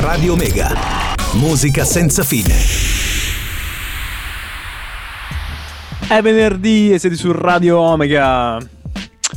Radio Omega. Musica senza fine. È venerdì e siete su Radio Omega.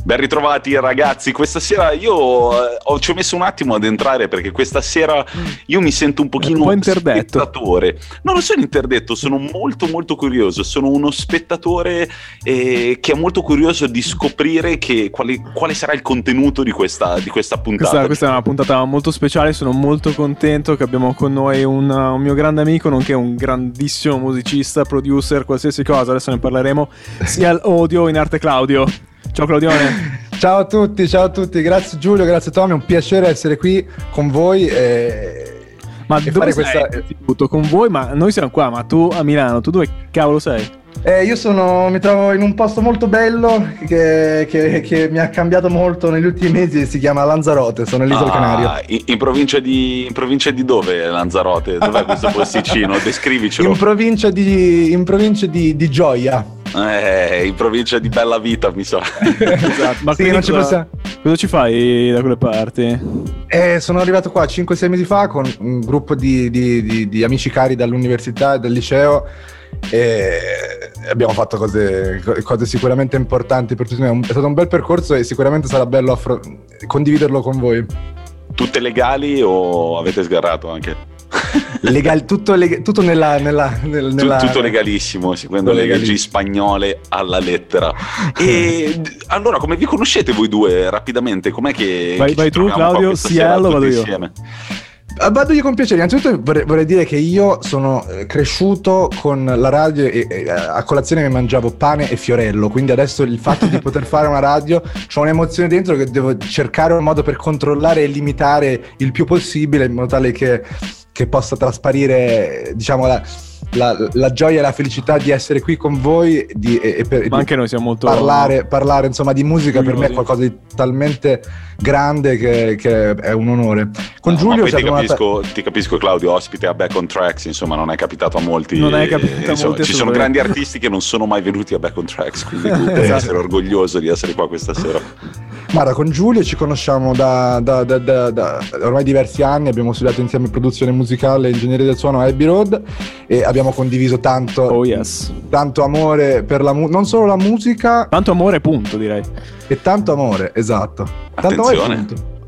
Ben ritrovati ragazzi, questa sera io eh, ho, ci ho messo un attimo ad entrare perché questa sera io mi sento un pochino un po' interdetto. spettatore. No, non sono interdetto, sono molto molto curioso, sono uno spettatore eh, che è molto curioso di scoprire che, quale, quale, sarà il contenuto di questa, di questa puntata. Questa, questa, è una puntata molto speciale, sono molto contento che abbiamo con noi un, un mio grande amico, nonché un grandissimo musicista, producer, qualsiasi cosa, adesso ne parleremo, sia l'audio in arte Claudio. Ciao Claudione. ciao a tutti, ciao a tutti, grazie Giulio, grazie Tommy, è un piacere essere qui con voi. E... Ma e dove sei questa... con voi? Ma noi siamo qua, ma tu a Milano, tu dove cavolo sei? Eh, io sono, mi trovo in un posto molto bello che, che, che, mi ha cambiato molto negli ultimi mesi, si chiama Lanzarote, sono nell'isola ah, Canario. In, in, provincia di, in, provincia di, dove Lanzarote? Dov'è questo posticino? Descrivicelo. In provincia di, in provincia di, di Gioia. Eh, in provincia di Bella Vita, mi sa. esatto. Ma sì, cosa, cosa, cosa, ci fai da quelle parti? Eh, sono arrivato qua 5-6 mesi fa con un gruppo di, di, di, di amici cari dall'università e dal liceo e abbiamo fatto cose, cose, sicuramente importanti per tutti noi. È stato un bel percorso e sicuramente sarà bello affro- condividerlo con voi. Tutte legali o avete sgarrato anche? Legal, tutto, leg- tutto nella, nella, nella, tutto legalissimo, seguendo le leggi spagnole alla lettera. E allora, come vi conoscete voi due rapidamente? Com'è che. Vai, vai tu, Claudio, Cielo, vado io. Insieme? Ah, vado io con piacere. Innanzitutto vorrei, vorrei, dire che io sono eh, cresciuto con la radio e, e, a colazione mi mangiavo pane e fiorello. Quindi adesso il fatto di poter fare una radio ho un'emozione dentro che devo cercare un modo per controllare e limitare il più possibile in modo tale che che possa trasparire, diciamo, la, la, la, gioia e la felicità di essere qui con voi di, e, per, Ma anche noi siamo molto parlare, parlare insomma di musica per me è qualcosa di talmente grande che, che è un onore. Con no, Giulio ti capisco, una... ti capisco Claudio ospite a Back on Tracks insomma non è capitato a molti non è capitato eh, insomma, ci sono grandi artisti che non sono mai venuti a Back on Tracks quindi tu devi esatto. essere orgoglioso di essere qua questa sera Guarda, con Giulio ci conosciamo da, da, da, da, ormai diversi anni, abbiamo studiato insieme produzione musicale e ingegneria del suono a Abbey Road e abbiamo condiviso tanto, oh yes. tanto amore per la musica, non solo la musica... Tanto amore punto direi. E tanto amore, esatto. Tanto Attenzione. amore punto.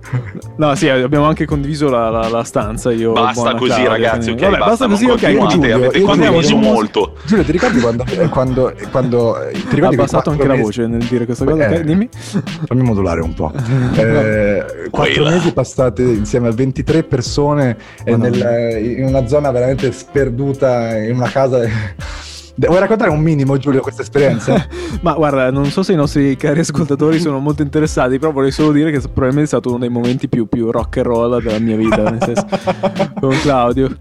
No, sì, abbiamo anche condiviso la, la, la stanza. Io basta così, Claudia, ragazzi. Ok, Vabbè, basta, così. Ok, Giulio, avete condiviso molto. Giulio, ti ricordi quando. quando, quando ti ricordi ha abbassato anche mesi... la voce nel dire questa cosa? Eh, okay, dimmi. Fammi modulare un po'. eh, quattro mesi passati insieme a 23 persone nel, in una zona veramente sperduta, in una casa. Vuoi raccontare un minimo, Giulio, questa esperienza? Ma guarda, non so se i nostri cari ascoltatori sono molto interessati, però vorrei solo dire che probabilmente è stato uno dei momenti più, più rock and roll della mia vita, nel senso, con Claudio.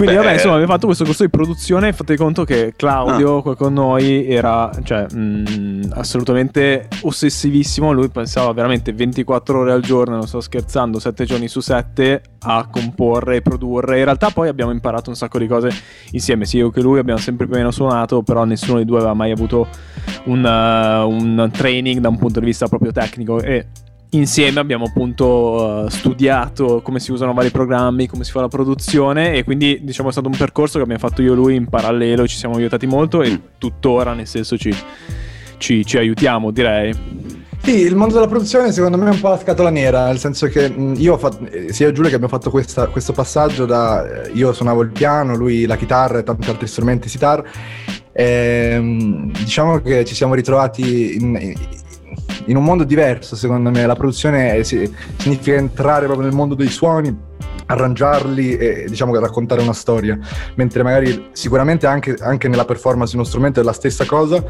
Quindi, Beh, vabbè, insomma, abbiamo fatto questo corso di produzione. Fate conto che Claudio, ah. qua con noi, era cioè, mh, assolutamente ossessivissimo. Lui pensava veramente 24 ore al giorno, non sto scherzando, 7 giorni su 7 a comporre e produrre. In realtà, poi abbiamo imparato un sacco di cose insieme. Sì, io che lui abbiamo sempre più o meno suonato, però nessuno dei due aveva mai avuto un, uh, un training da un punto di vista proprio tecnico. E insieme abbiamo appunto uh, studiato come si usano vari programmi, come si fa la produzione e quindi diciamo è stato un percorso che abbiamo fatto io e lui in parallelo, ci siamo aiutati molto e mm. tuttora nel senso ci, ci, ci aiutiamo direi. Sì, il mondo della produzione secondo me è un po' la scatola nera, nel senso che mm, io ho fatto, eh, sia Giulia che abbiamo fatto questa, questo passaggio da eh, io suonavo il piano, lui la chitarra e tanti altri strumenti sitar. E, ehm, diciamo che ci siamo ritrovati in, in un mondo diverso, secondo me. La produzione è, significa entrare proprio nel mondo dei suoni, arrangiarli e diciamo che raccontare una storia. Mentre magari sicuramente anche, anche nella performance di uno strumento è la stessa cosa.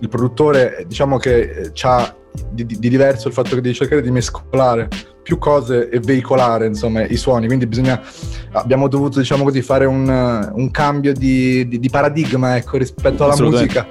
Il produttore, diciamo che ha di, di, diverso il fatto che devi cercare di mescolare più cose e veicolare insomma i suoni quindi bisogna abbiamo dovuto diciamo così fare un, un cambio di, di, di paradigma ecco rispetto alla musica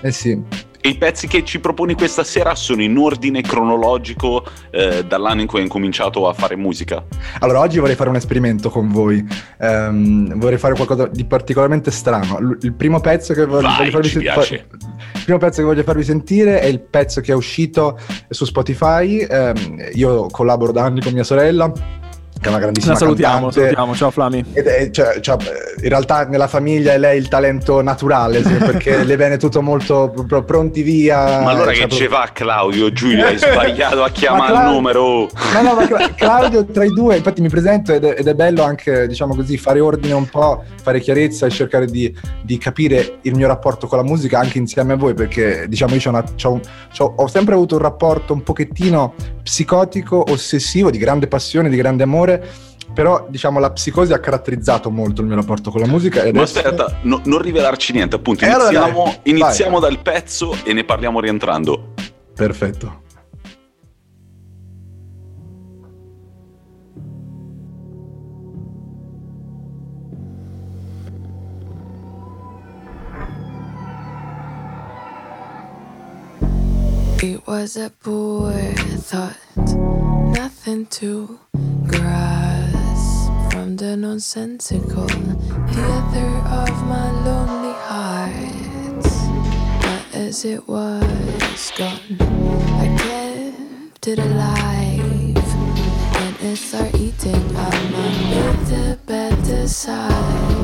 eh sì e i pezzi che ci proponi questa sera sono in ordine cronologico eh, dall'anno in cui hai incominciato a fare musica? Allora, oggi vorrei fare un esperimento con voi. Um, vorrei fare qualcosa di particolarmente strano. L- il primo pezzo che voglio, Vai, voglio farvi sentire. Il primo pezzo che voglio farvi sentire è il pezzo che è uscito su Spotify. Um, io collaboro da anni con mia sorella che è una grandissima La salutiamo, cantante. salutiamo. Ciao Flami. Ed è- cioè, cioè, in realtà nella famiglia è lei il talento naturale, sì, perché le viene tutto molto proprio pronti via. Ma allora cioè, che ce va Claudio? Giulio, hai sbagliato a chiamare Cla- il numero. No, no, ma Cla- Claudio tra i due, infatti mi presento ed è, ed è bello anche, diciamo così, fare ordine un po', fare chiarezza e cercare di, di capire il mio rapporto con la musica anche insieme a voi, perché diciamo io c'ho una- c'ho un- c'ho- ho sempre avuto un rapporto un pochettino psicotico, ossessivo, di grande passione, di grande amore, però diciamo la psicosi ha caratterizzato molto il mio rapporto con la musica. E Ma adesso- aspetta, no- non rivelarci niente, appunto. E allora Iniziamo, dai, iniziamo vai. dal pezzo e ne parliamo rientrando. Perfetto. It was a poor thought, nothing to grasp from the nonsensical theater of my lonely heart. But as it was gone, I kept it alive, and it started eating up my better, better side.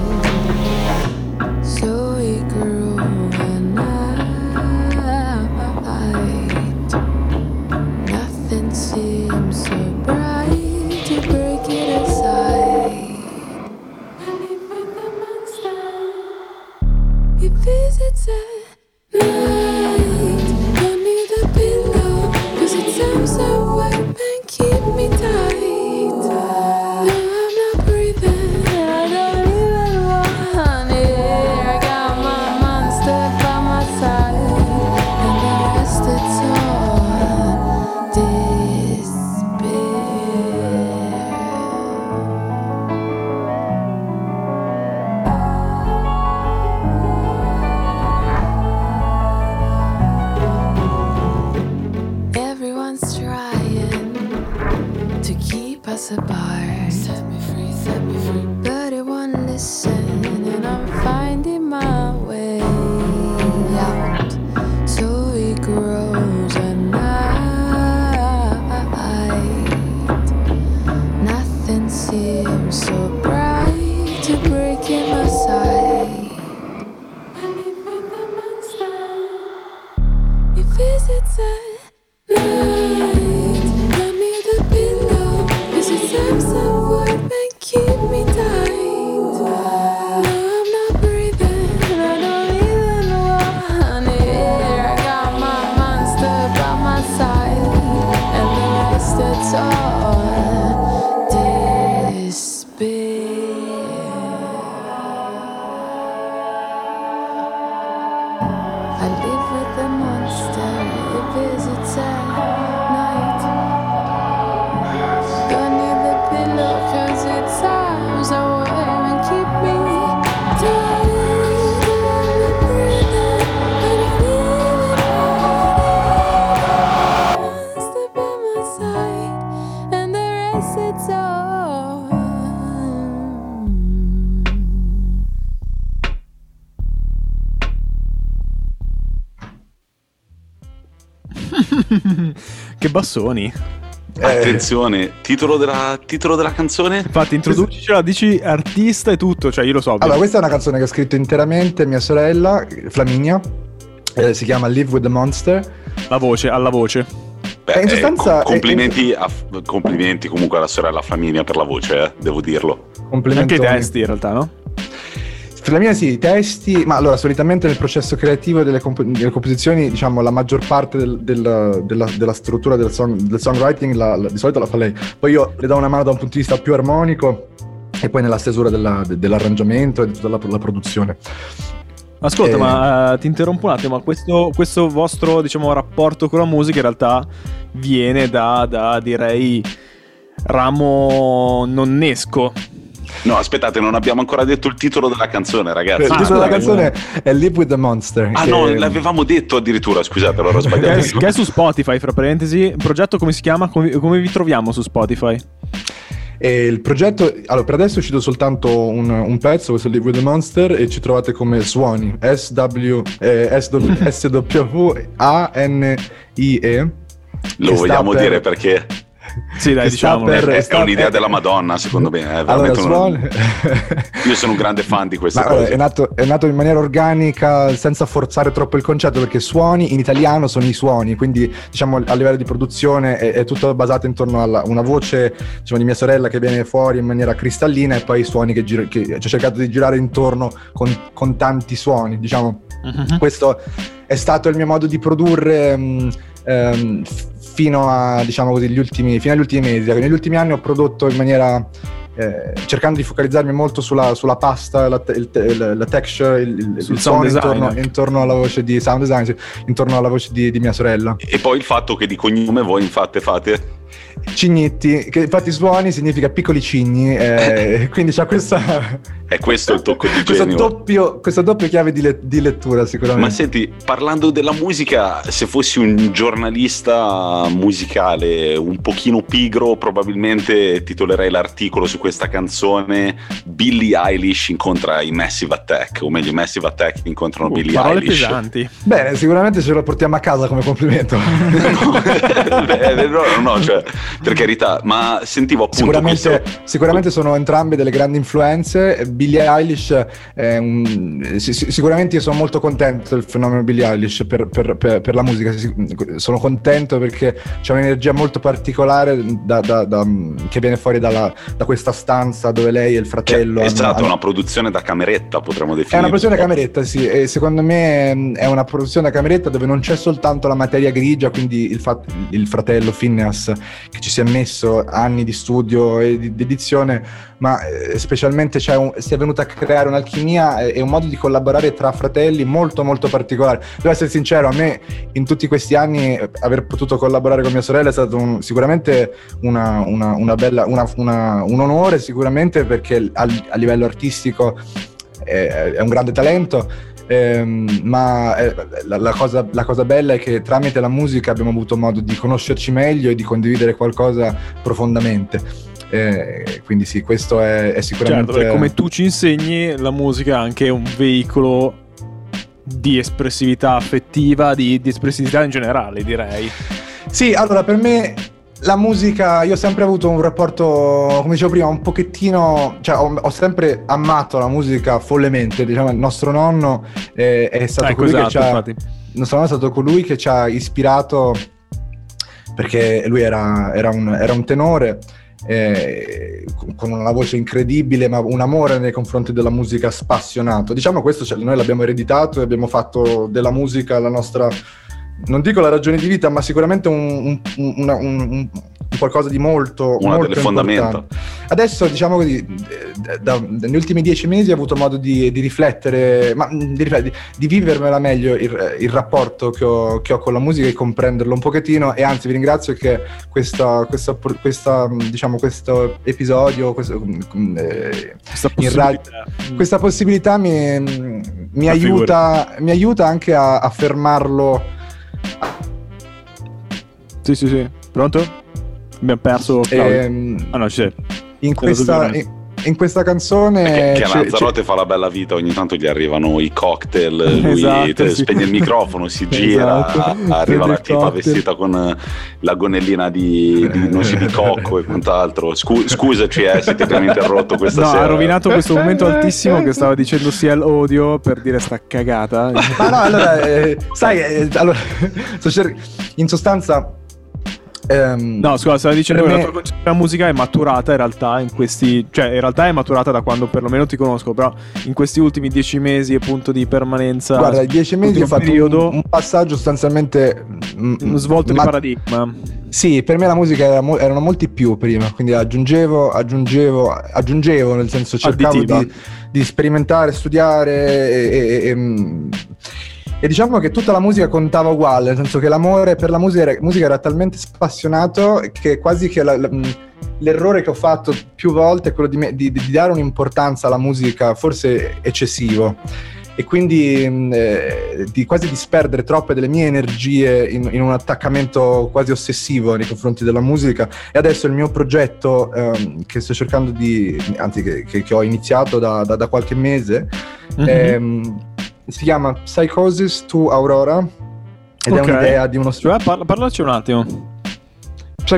Visits at night. Bassoni. Eh, Attenzione, titolo della, titolo della canzone? Infatti, introducicela, dici artista e tutto, cioè io lo so. Allora, questa è una canzone che ho scritto interamente mia sorella, Flaminia. eh, si chiama Live with the Monster. La voce, alla voce. Beh, Eh, in eh, sostanza- com- complimenti, a- complimenti comunque alla sorella Flaminia per la voce, eh, devo dirlo. Anche Complimenti. i testi in realtà, no? Flaminia sì, i testi, ma allora solitamente nel processo creativo delle, comp- delle composizioni, diciamo, la maggior parte del- del- della, della struttura del, song- del songwriting la- la- di solito la fa lei. Poi io le do una mano da un punto di vista più armonico e poi nella stesura della- de- dell'arrangiamento e di tutta la, la produzione. Ascolta, Eh. ma eh, ti interrompo un attimo, ma questo, questo vostro, diciamo, rapporto con la musica in realtà viene da, da direi, ramo nonnesco. No, aspettate, non abbiamo ancora detto il titolo della canzone, ragazzi. il Ah, titolo della scusa, canzone è Live with the Monster. Ah che- no, l'avevamo detto addirittura, scusate, allora ho Che sbagliato. è, che è su Spotify, fra parentesi. Il progetto come si chiama? Come, come vi troviamo su Spotify? E il progetto, allora per adesso è uscito soltanto un, un pezzo, questo è Live with the Monster, e ci trovate come Swanee, S-W, eh, S-W-A-N-I-E. Lo vogliamo per- dire perché Sì, dai, diciamolo. per- È, è un'idea della Madonna, secondo me. È Allora, una- suoni- Io sono un grande fan di guarda, cose. è, nato, è nato in maniera organica, senza forzare troppo il concetto, perché suoni in italiano sono i suoni, quindi diciamo a livello di produzione è, è tutto basato intorno a una voce diciamo, di mia sorella che viene fuori in maniera cristallina e poi i suoni che, giro- che ci ho cercato di girare intorno con, con tanti suoni, diciamo. Mhm. Questo è stato il mio modo di produrre mh, f- fino, a, diciamo così, gli ultimi, fino agli ultimi mesi. Negli ultimi anni ho prodotto in maniera eh, cercando di focalizzarmi molto sulla, sulla pasta, la, il, il- la texture, il, il, sound intorno, intorno alla voce di sound design, intorno alla voce di, di mia sorella. E poi il fatto che di cognome voi infatti fate. Cignetti, che infatti suoni significa piccoli cigni, eh, quindi c'ha questa, È questo il tocco di questo, genio. doppio, questa doppia chiave di, le- di lettura sicuramente. Ma senti, parlando della musica, se fossi un giornalista musicale un pochino pigro, probabilmente titolerei l'articolo su questa canzone Billie Eilish incontra i Massive Attack, o meglio, i Massive Attack incontrano Uh, Billie parole Eilish. pesanti. Bene, sicuramente ce lo portiamo a casa come complimento. no, Beh, no, no, no, cioè, per carità, ma sentivo appunto Sicuramente, questo- sicuramente sono entrambe delle grandi influenze. Billie Eilish, è un- si- si- sicuramente io sono molto contento del fenomeno Billie Eilish per, per- per- la musica. Si- Sono contento perché c'è un'energia molto particolare da- da- da- che viene fuori dalla- da questa stanza dove lei e il cioè, fratello. hanno- esatto, hanno- una produzione da cameretta, potremmo definire. è una produzione da cameretta, sì, e secondo me è una produzione da cameretta dove non c'è soltanto la materia grigia, quindi il, fat- il fratello Phineas che ci si è messo anni di studio e di, di edizione, ma eh, specialmente un- si è venuta a creare un'alchimia e, e un modo di collaborare tra fratelli molto molto particolare. Devo essere sincero, a me in tutti questi anni eh, aver potuto collaborare con mia sorella è stato un- sicuramente una, una- una bella, un onore, sicuramente perché al- a livello artistico è, è un grande talento. Ehm, ma eh, la, la cosa, la cosa bella è che tramite la musica abbiamo avuto modo di conoscerci meglio e di condividere qualcosa profondamente. Eh, quindi sì, questo è, è sicuramente... Certo, come tu ci insegni, la musica è anche un veicolo di espressività affettiva, di, di espressività in generale, direi. Sì, allora per me la musica, io ho sempre avuto un rapporto, come dicevo prima, un pochettino, cioè ho, ho sempre amato la musica follemente, diciamo il nostro nonno eh, è stato Ecco, colui che esatto, ci ha... infatti. Nostro nonno è stato colui che ci ha ispirato perché lui era, era un, era un tenore eh, con una voce incredibile, ma un amore nei confronti della musica spassionato. Diciamo questo cioè, noi l'abbiamo ereditato e abbiamo fatto della musica la nostra, non dico la ragione di vita, ma sicuramente un, un- una- un- un- qualcosa di molto, Una molto delle fondamenta. Adesso, diciamo così, eh, da- negli ultimi dieci mesi ho avuto modo di, di riflettere, ma mm, di, riflettere, di- vivermela meglio il, il rapporto che ho, che ho con la musica e comprenderlo un pochettino. E anzi, vi ringrazio che questa, questa, questa, mm, diciamo, questo episodio, questo, mm, eh, possibilità. questa possibilità mi, mi aiuta, mi aiuta anche a, a fermarlo. Sì, sì, sì. Pronto? Abbiamo perso Claudio. ehm, Ah no, sei. in, questa, in, in questa canzone. Che, che a c'è- Lanzarote fa la bella vita, ogni tanto gli arrivano i cocktail, lui Esatto, sì. spegne il microfono, si gira, Esatto. arriva la tipa cocktail. vestita con eh, la gonnellina di, di noci di cocco e quant'altro. Scu- scusaci eh, se ti abbiamo interrotto questa No, sera. ha rovinato questo momento altissimo che stava dicendo sia l'audio per dire sta cagata. Ma no, allora, eh, sai, eh, allora, in sostanza... ehm, No, scusa, stavo dicendo che me- la tua concezione musica è maturata in realtà in questi. Cioè, in realtà è maturata da quando perlomeno ti conosco, però in questi ultimi dieci mesi appunto di permanenza. Guarda, dieci mesi ho fatto periodo, un, un passaggio sostanzialmente... mm, uno svolto ma- di paradigma. Sì, per me la musica era mo- erano molti più prima, quindi aggiungevo, aggiungevo, aggiungevo, nel senso cercavo di, di sperimentare, studiare e, e- e, mm, e diciamo che tutta la musica contava uguale, nel senso che l'amore per la musica era, musica era talmente spassionato che quasi che la- la- l'errore che ho fatto più volte è quello di, me- di- di dare un'importanza alla musica forse eccessivo e quindi eh, di quasi disperdere troppe delle mie energie in, in un attaccamento quasi ossessivo nei confronti della musica e adesso il mio progetto ehm, che sto cercando di anzi che, che- ho iniziato da, da- da qualche mese Mhm. ehm, si chiama Psychosis to Aurora ed Ok. è un'idea di uno Cioè, parla- parlaci un attimo.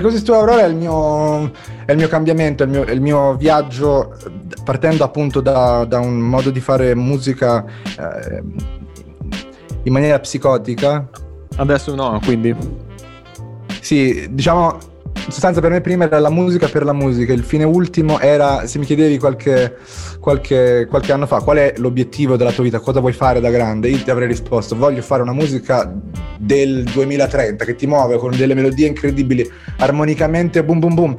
Così Stu Aurora è il mio, è il mio cambiamento, è il mio, è il mio viaggio eh, partendo appunto da, da un modo di fare musica eh, in maniera psicotica. Adesso no, quindi. Sì, diciamo, in sostanza per me prima era la musica per la musica, il fine ultimo era, se mi chiedevi qualche, qualche, qualche anno fa qual è l'obiettivo della tua vita, cosa vuoi fare da grande, io ti avrei risposto voglio fare una musica del 2030 che ti muove con delle melodie incredibili, armonicamente boom boom boom.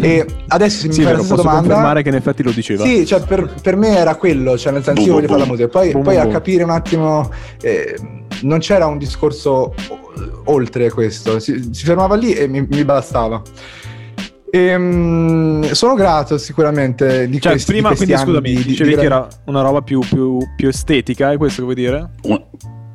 E adesso se mi Sì, fai vero, posso domanda... confermare che in effetti lo diceva. Sì, cioè per, per me era quello, cioè nel senso io Boom, voglio fare la musica. Poi, Boom, poi a capire un attimo, eh, non c'era un discorso oltre questo, si, si fermava lì e mi, mi bastava. Ehm, sono grato sicuramente di Cioè, questi, prima, di questi quindi scusami, di- di- dicevi di che era una roba più, più, più estetica, è questo che vuoi dire? Un-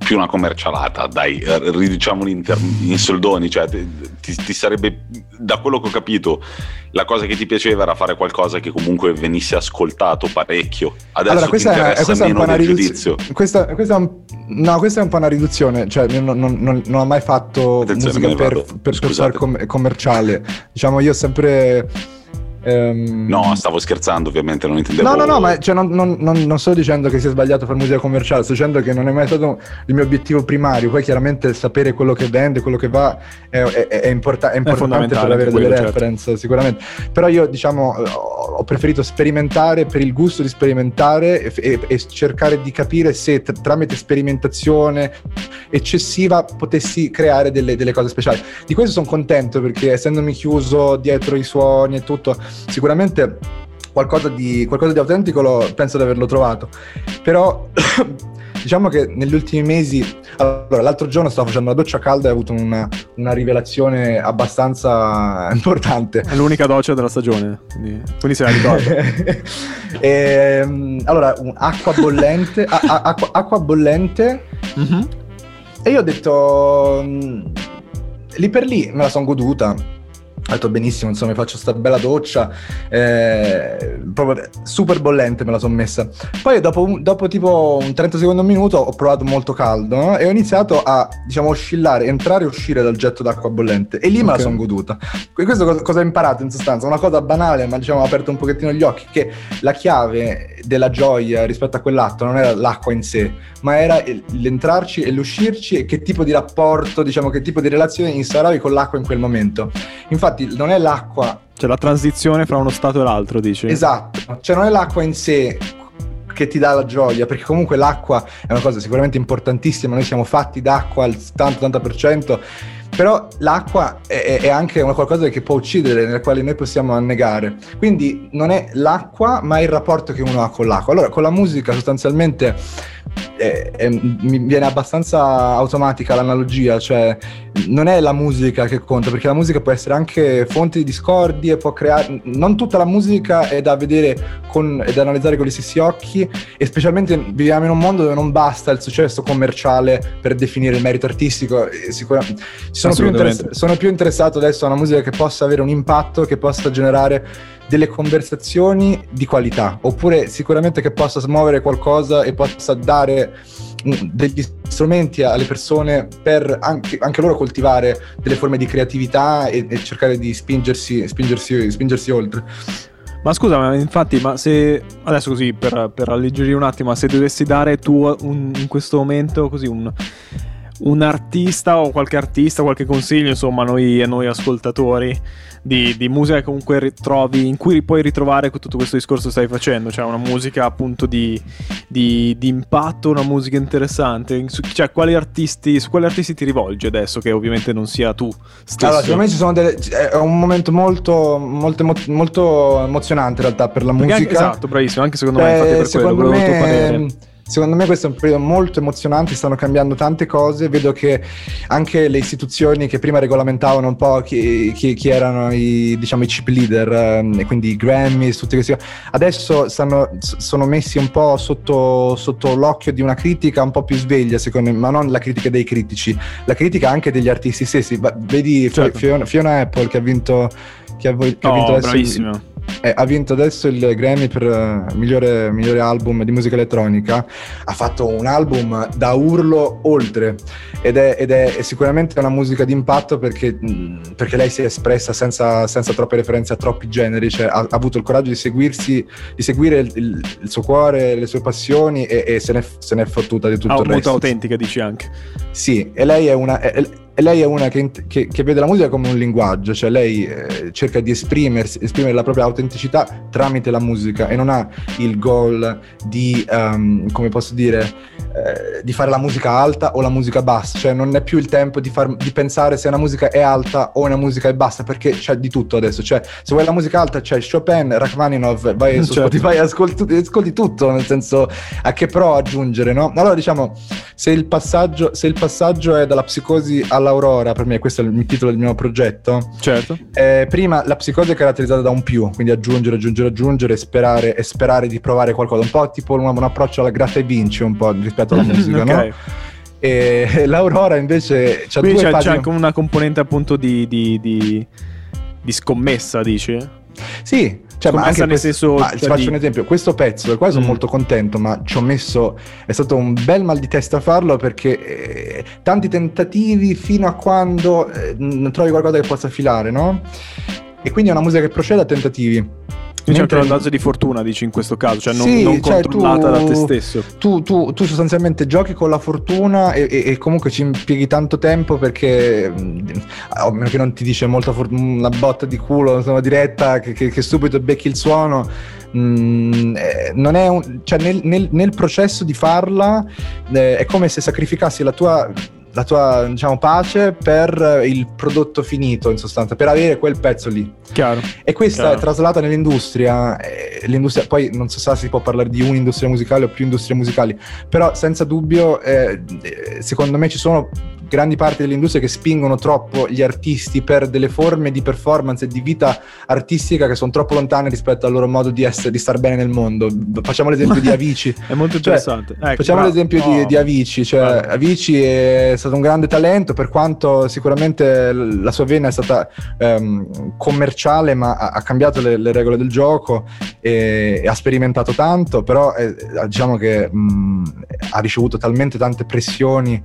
più una commercialata, dai, eh, ridiciamoli in, in soldoni, cioè ti, ti- ti sarebbe, da quello che ho capito, la cosa che ti piaceva era fare qualcosa che comunque venisse ascoltato parecchio. Adesso Allora, ti questa è, interessa questa è un meno po' una riduzione. giudizio. Questa, questa no, questa è un po' una riduzione. Cioè, io non, non- non- non ho mai fatto Attenzione, musica per, per, per fare com- commerciale. Diciamo, io ho sempre. Ehm, No, stavo scherzando ovviamente, non intendevo... No, no, no, ma cioè, non, non- non- non sto dicendo che sia sbagliato fare musica commerciale, sto dicendo che non è mai stato il mio obiettivo primario. Poi chiaramente sapere quello che vende, quello che va è, è- è importa- è importante fondamentale per avere anche delle quello, certo. reference, sicuramente. Però io, diciamo, ho preferito sperimentare per il gusto di sperimentare e, e- e cercare di capire se tr- tramite sperimentazione eccessiva potessi creare delle, delle cose speciali. Di questo sono contento perché essendomi chiuso dietro i suoni e tutto, sicuramente qualcosa di, qualcosa di autentico lo- penso di averlo trovato. Però diciamo che negli ultimi mesi, allora l'altro giorno stavo facendo la doccia calda e ho avuto una, una rivelazione abbastanza importante. È l'unica doccia della stagione, quindi, quindi se la ricordo. Ehm, allora, acqua bollente, a- a- acqua, acqua bollente Mhm. e io ho detto, mm, lì per lì me la sono goduta. Ho detto benissimo, insomma, mi faccio sta bella doccia, eh, proprio super bollente me la sono messa. Poi dopo, dopo tipo un 30 secondi, un minuto, ho provato molto caldo no? e ho iniziato a, diciamo, oscillare, entrare e uscire dal getto d'acqua bollente. E lì me la sono goduta. Que- Questo cosa, cosa ho imparato in sostanza? Una cosa banale, ma diciamo ha aperto un pochettino gli occhi, che la chiave della gioia rispetto a quell'atto non era l'acqua in sé, ma era l'entrarci e l'uscirci e che tipo di rapporto, diciamo, che tipo di relazione instauravi con l'acqua in quel momento. Infatti non è l'acqua Cioè la transizione fra uno stato e l'altro, dici? Esatto, cioè non è l'acqua in sé che ti dà la gioia, perché comunque l'acqua è una cosa sicuramente importantissima, noi siamo fatti d'acqua al 70-80%, però l'acqua è, è anche una qualcosa che può uccidere, nella quale noi possiamo annegare. Quindi non è l'acqua, ma è il rapporto che uno ha con l'acqua. Allora, con la musica sostanzialmente eh, eh, mi viene abbastanza automatica l'analogia, cioè non è la musica che conta, perché la musica può essere anche fonte di discordie, può creare... Non tutta la musica è da vedere con, è da analizzare con gli stessi occhi e specialmente viviamo in un mondo dove non basta il successo commerciale per definire il merito artistico. e sicura- ci sono, più interess- sono più interessato adesso a una musica che possa avere un impatto, che possa generare delle conversazioni di qualità, oppure sicuramente che possa smuovere qualcosa e possa dare mm, degli strumenti alle persone per anche, anche loro coltivare delle forme di creatività e, e cercare di spingersi, spingersi, spingersi oltre. Ma scusa, ma infatti, ma se adesso così per, per alleggerire un attimo, se dovessi dare tu un- in questo momento così un, un artista o qualche artista, qualche consiglio, insomma, a noi, a noi ascoltatori di, di musica che comunque ritrovi, in cui puoi ritrovare tutto questo discorso che stai facendo, cioè una musica appunto di, di- di impatto, una musica interessante, cioè quali artisti, su quali artisti ti rivolgi adesso che ovviamente non sia tu stesso? Allora, secondo me ci sono delle, è un momento molto, molto, molto emozionante in realtà per la Perché musica. anche- esatto, bravissimo, anche secondo me, Cioè, infatti per quello, volevo il tuo me, parere. Secondo me questo è un periodo molto emozionante, stanno cambiando tante cose, vedo che anche le istituzioni che prima regolamentavano un po' chi, chi- chi erano i, diciamo, i chip leader, ehm, e quindi i Grammy, tutti questi, adesso stanno, sono messi un po' sotto, sotto l'occhio di una critica un po' più sveglia, secondo me, ma non la critica dei critici, la critica anche degli artisti stessi. Vedi Certo. Fiona, Fiona Apple che ha vinto... Che ha, che ha vinto il- bravissimo. Eh, ha vinto adesso il Grammy per eh, migliore, migliore album di musica elettronica, ha fatto un album da urlo oltre ed è, ed è sicuramente una musica d'impatto perché, mh, perché lei si è espressa senza, senza troppe referenze a troppi generi, cioè ha, ha avuto il coraggio di seguirsi, di seguire il, il- il suo cuore, le sue passioni e, e se, n'è, se n'è fottuta di tutto Ah, il resto. autentica, dici anche. Sì, e lei è una, e lei è una che, che- che vede la musica come un linguaggio, cioè lei eh, cerca di esprimersi, esprimere la propria autenticità tramite la musica e non ha il goal di, ehm, come posso dire, eh, di fare la musica alta o la musica bassa, cioè non è più il tempo di, far- di pensare se una musica è alta o una musica è bassa, perché c'è di tutto adesso, cioè se vuoi la musica alta c'è Chopin, Rachmaninoff, vai su Certo. Spotify ascolti, ascolti tutto, nel senso a che pro aggiungere, no? Allora diciamo, se il passaggio, se il passaggio è dalla psicosi all'aurora, per me questo è il titolo del mio progetto, Certo. eh, prima la psicosi è caratterizzata da un più, quindi aggiungere, aggiungere, aggiungere sperare, e sperare di provare qualcosa, un po' tipo un, un approccio alla gratta e vinci un po' rispetto alla musica, Ok. no? E l'Aurora invece c'ha Quindi due c'è, c'è pagine... anche una componente appunto di, di- di- di scommessa, dici? Sì, cioè, ma anche nel senso, ma cioè, ti faccio un esempio, questo pezzo del quale sono Mm. molto contento, ma ci ho messo, è stato un bel mal di testa farlo perché eh, tanti tentativi fino a quando eh, non trovi qualcosa che possa filare, no? E quindi è una musica che procede a tentativi. Quindi c'è anche Mentre- una dose di fortuna, dici in questo caso, cioè non, Sì, non cioè, controllata tu- da te stesso. Tu, tu- tu sostanzialmente giochi con la fortuna e, e- e comunque ci impieghi tanto tempo perché, mh, a meno che non ti dice molta for- una botta di culo, insomma, diretta, che, che- che subito becchi il suono. mh, eh, non è un- cioè, nel, nel- nel processo di farla eh, è come se sacrificassi la tua, la tua diciamo, pace per il prodotto finito, in sostanza, per avere quel pezzo lì. Chiaro. E questa Chiaro. è traslata nell'industria, eh, l'industria, poi non so se si può parlare di un'industria musicale o più industrie musicali, però senza dubbio eh, eh, secondo me ci sono grandi parti dell'industria che spingono troppo gli artisti per delle forme di performance e di vita artistica che sono troppo lontane rispetto al loro modo di essere, di star bene nel mondo. Facciamo l'esempio di Avicii. È molto Cioè, interessante. Ecco, Facciamo bravo. l'esempio di, No. di Avicii, cioè Guarda. Avicii è stato un grande talento per quanto sicuramente la sua vena è stata ehm, commerciale ma ha, ha cambiato le, le regole del gioco e, e ha sperimentato tanto, però eh, diciamo che mh, ha ricevuto talmente tante pressioni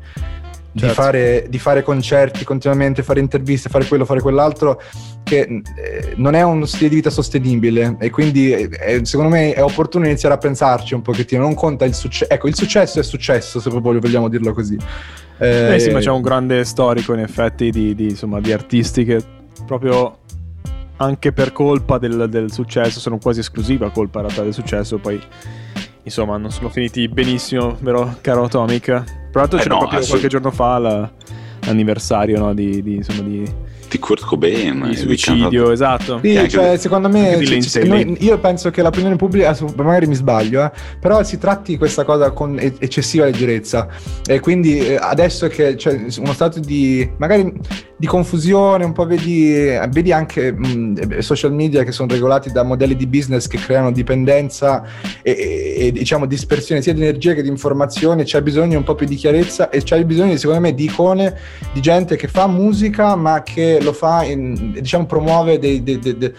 di, Certo. fare, di fare concerti continuamente, fare interviste, fare quello, fare quell'altro, che eh, non è uno stile di vita sostenibile e quindi eh, eh, secondo me è opportuno iniziare a pensarci un pochettino, non conta il successo, ecco il successo è successo se proprio vogliamo dirlo così. Eh sì, ma c'è un grande storico in effetti di, di, insomma, di artisti che proprio anche per colpa del, del successo, sono quasi esclusiva colpa in realtà del successo, poi insomma non sono finiti benissimo, vero caro Atomic? Tra l'altro Eh c'era no, proprio qualche giorno fa la- l'anniversario no, di, di, insomma, di, Di Kurt Cobain. di eh, suicidio, esatto. Sì, cioè, secondo me di ci- Lane ci- noi- io penso che l'opinione pubblica, magari mi sbaglio, eh, però si tratti questa cosa con eccessiva leggerezza e quindi eh, adesso che c'è uno stato di magari di confusione, un po' vedi, eh, vedi anche mh, social media che sono regolati da modelli di business che creano dipendenza e, e- e, diciamo dispersione sia di energia che di informazione, c'è bisogno un po' più di chiarezza e c'è bisogno secondo me di icone di gente che fa musica ma che lo fa, in, diciamo, promuove dei, dei, dei,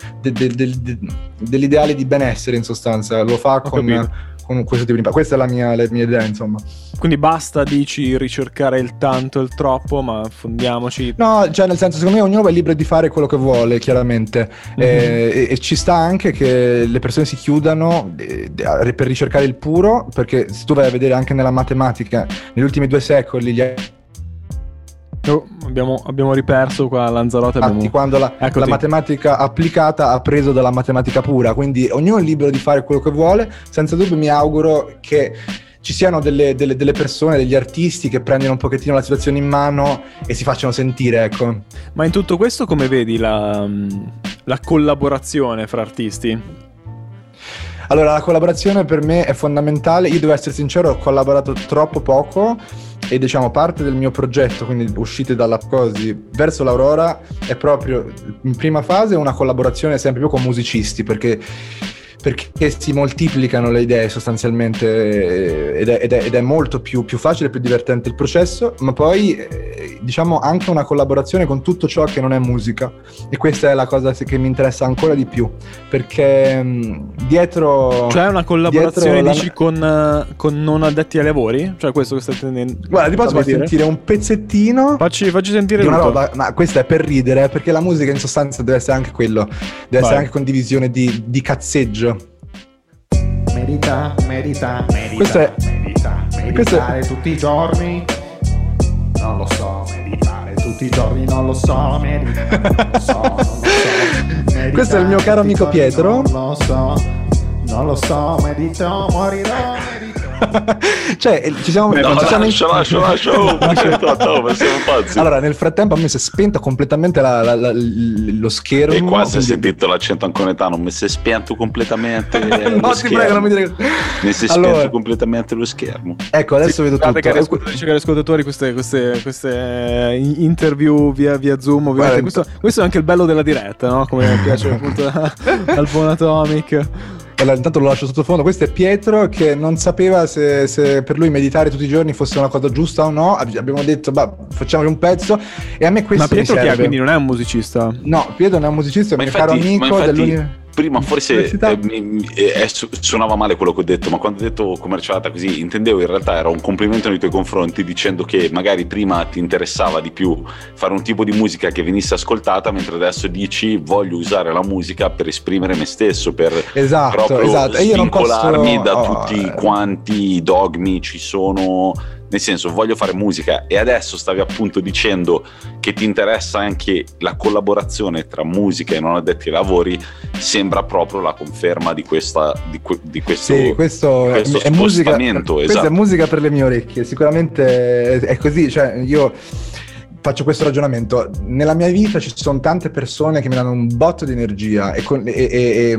dell'ideale di benessere in sostanza, lo fa con, con, questo tipo di... Questa è la mia, la mia idea, insomma. Quindi basta, dici, ricercare il tanto e il troppo, ma fondiamoci. No, cioè, nel senso, secondo me ognuno è libero di fare quello che vuole, chiaramente. Mm-hmm. E, e, ci sta anche che le persone si chiudano eh, per ricercare il puro, perché se tu vai a vedere anche nella matematica, negli ultimi due secoli gli Oh, abbiamo, abbiamo riperso qua Lanzarote. atti Abbiamo... quando la, Eccoti. la matematica applicata ha preso dalla matematica pura, quindi ognuno è libero di fare quello che vuole, senza dubbio mi auguro che ci siano delle, delle- delle persone, degli artisti che prendono un pochettino la situazione in mano e si facciano sentire, ecco. Ma in tutto questo come vedi la, la collaborazione fra artisti? Allora, la collaborazione per me è fondamentale. Io devo essere sincero, ho collaborato troppo poco e diciamo parte del mio progetto, quindi uscite dalla Cosi verso l'Aurora, è proprio in prima fase una collaborazione sempre più con musicisti perché perché si moltiplicano le idee sostanzialmente eh, ed è, ed è- ed è molto più, più facile, più divertente il processo, ma poi eh, diciamo anche una collaborazione con tutto ciò che non è musica e questa è la cosa che mi interessa ancora di più perché mh, dietro Cioè una collaborazione la- dici con, eh, con non addetti ai lavori? Cioè questo che stai tenendo? Guarda, ti posso far sentire un pezzettino Facci, facci sentire una roba, ma questa è per ridere, perché la musica in sostanza deve essere anche quello, deve Vai. essere anche condivisione di, di cazzeggio. Medita, medita, medita, Questo è- medita, questo è- tutti i giorni. Non lo so, meditare tutti i giorni, non lo so, meditare, non lo so, non lo so. Questo è il mio caro amico giorni, Pietro. Non lo so, non lo so, medito, morirò. cioè, eh, ci siamo... No, ci siamo- lascia, lascia, lascia, oh, no, ma siamo pazzi. Allora, nel frattempo a me si è spento completamente la- la- la- lo schermo. e qua si è quindi- sentito l'accento anconetano, mi si è spento completamente no, lo ti prego, non mi schermo. dire... Mi si è Allora, spento completamente lo schermo. ecco, adesso vedo tutto. Cari ascoltatori, cari ascoltatori, queste, queste, queste eh, interview via, via Zoom, ovviamente. Guarda, Questo, questo è anche il bello della diretta, no? Come piace appunto al buon Atomic. Allora, intanto lo lascio sottofondo. Questo è Pietro che non sapeva se, se per lui meditare tutti i giorni fosse una cosa giusta o no. Ab- Abbiamo detto, bah, facciamoci un pezzo. E a me questo Ma Pietro mi chi è? Quindi non è un musicista? No, Pietro non è un musicista, è un mio caro infatti, ma amico infatti prima forse eh, mi- eh, su- suonava male quello che ho detto, ma quando ho detto commercialata così, intendevo in realtà era un complimento nei tuoi confronti dicendo che magari prima ti interessava di più fare un tipo di musica che venisse ascoltata, mentre adesso dici voglio usare la musica per esprimere me stesso, per Esatto, proprio esatto. E io non posso... da oh, tutti eh, quanti i dogmi ci sono. Nel senso, voglio fare musica e adesso stavi appunto dicendo che ti interessa anche la collaborazione tra musica e non addetti ai lavori, sembra proprio la conferma di, questa, di, di questo, Sì, questo, è- questo è, musica. spostamento. Questa esatto. è musica per le mie orecchie. Sicuramente è, così. Cioè, io faccio questo ragionamento. Nella mia vita ci sono tante persone che mi danno un botto di energia. E, con- e- e-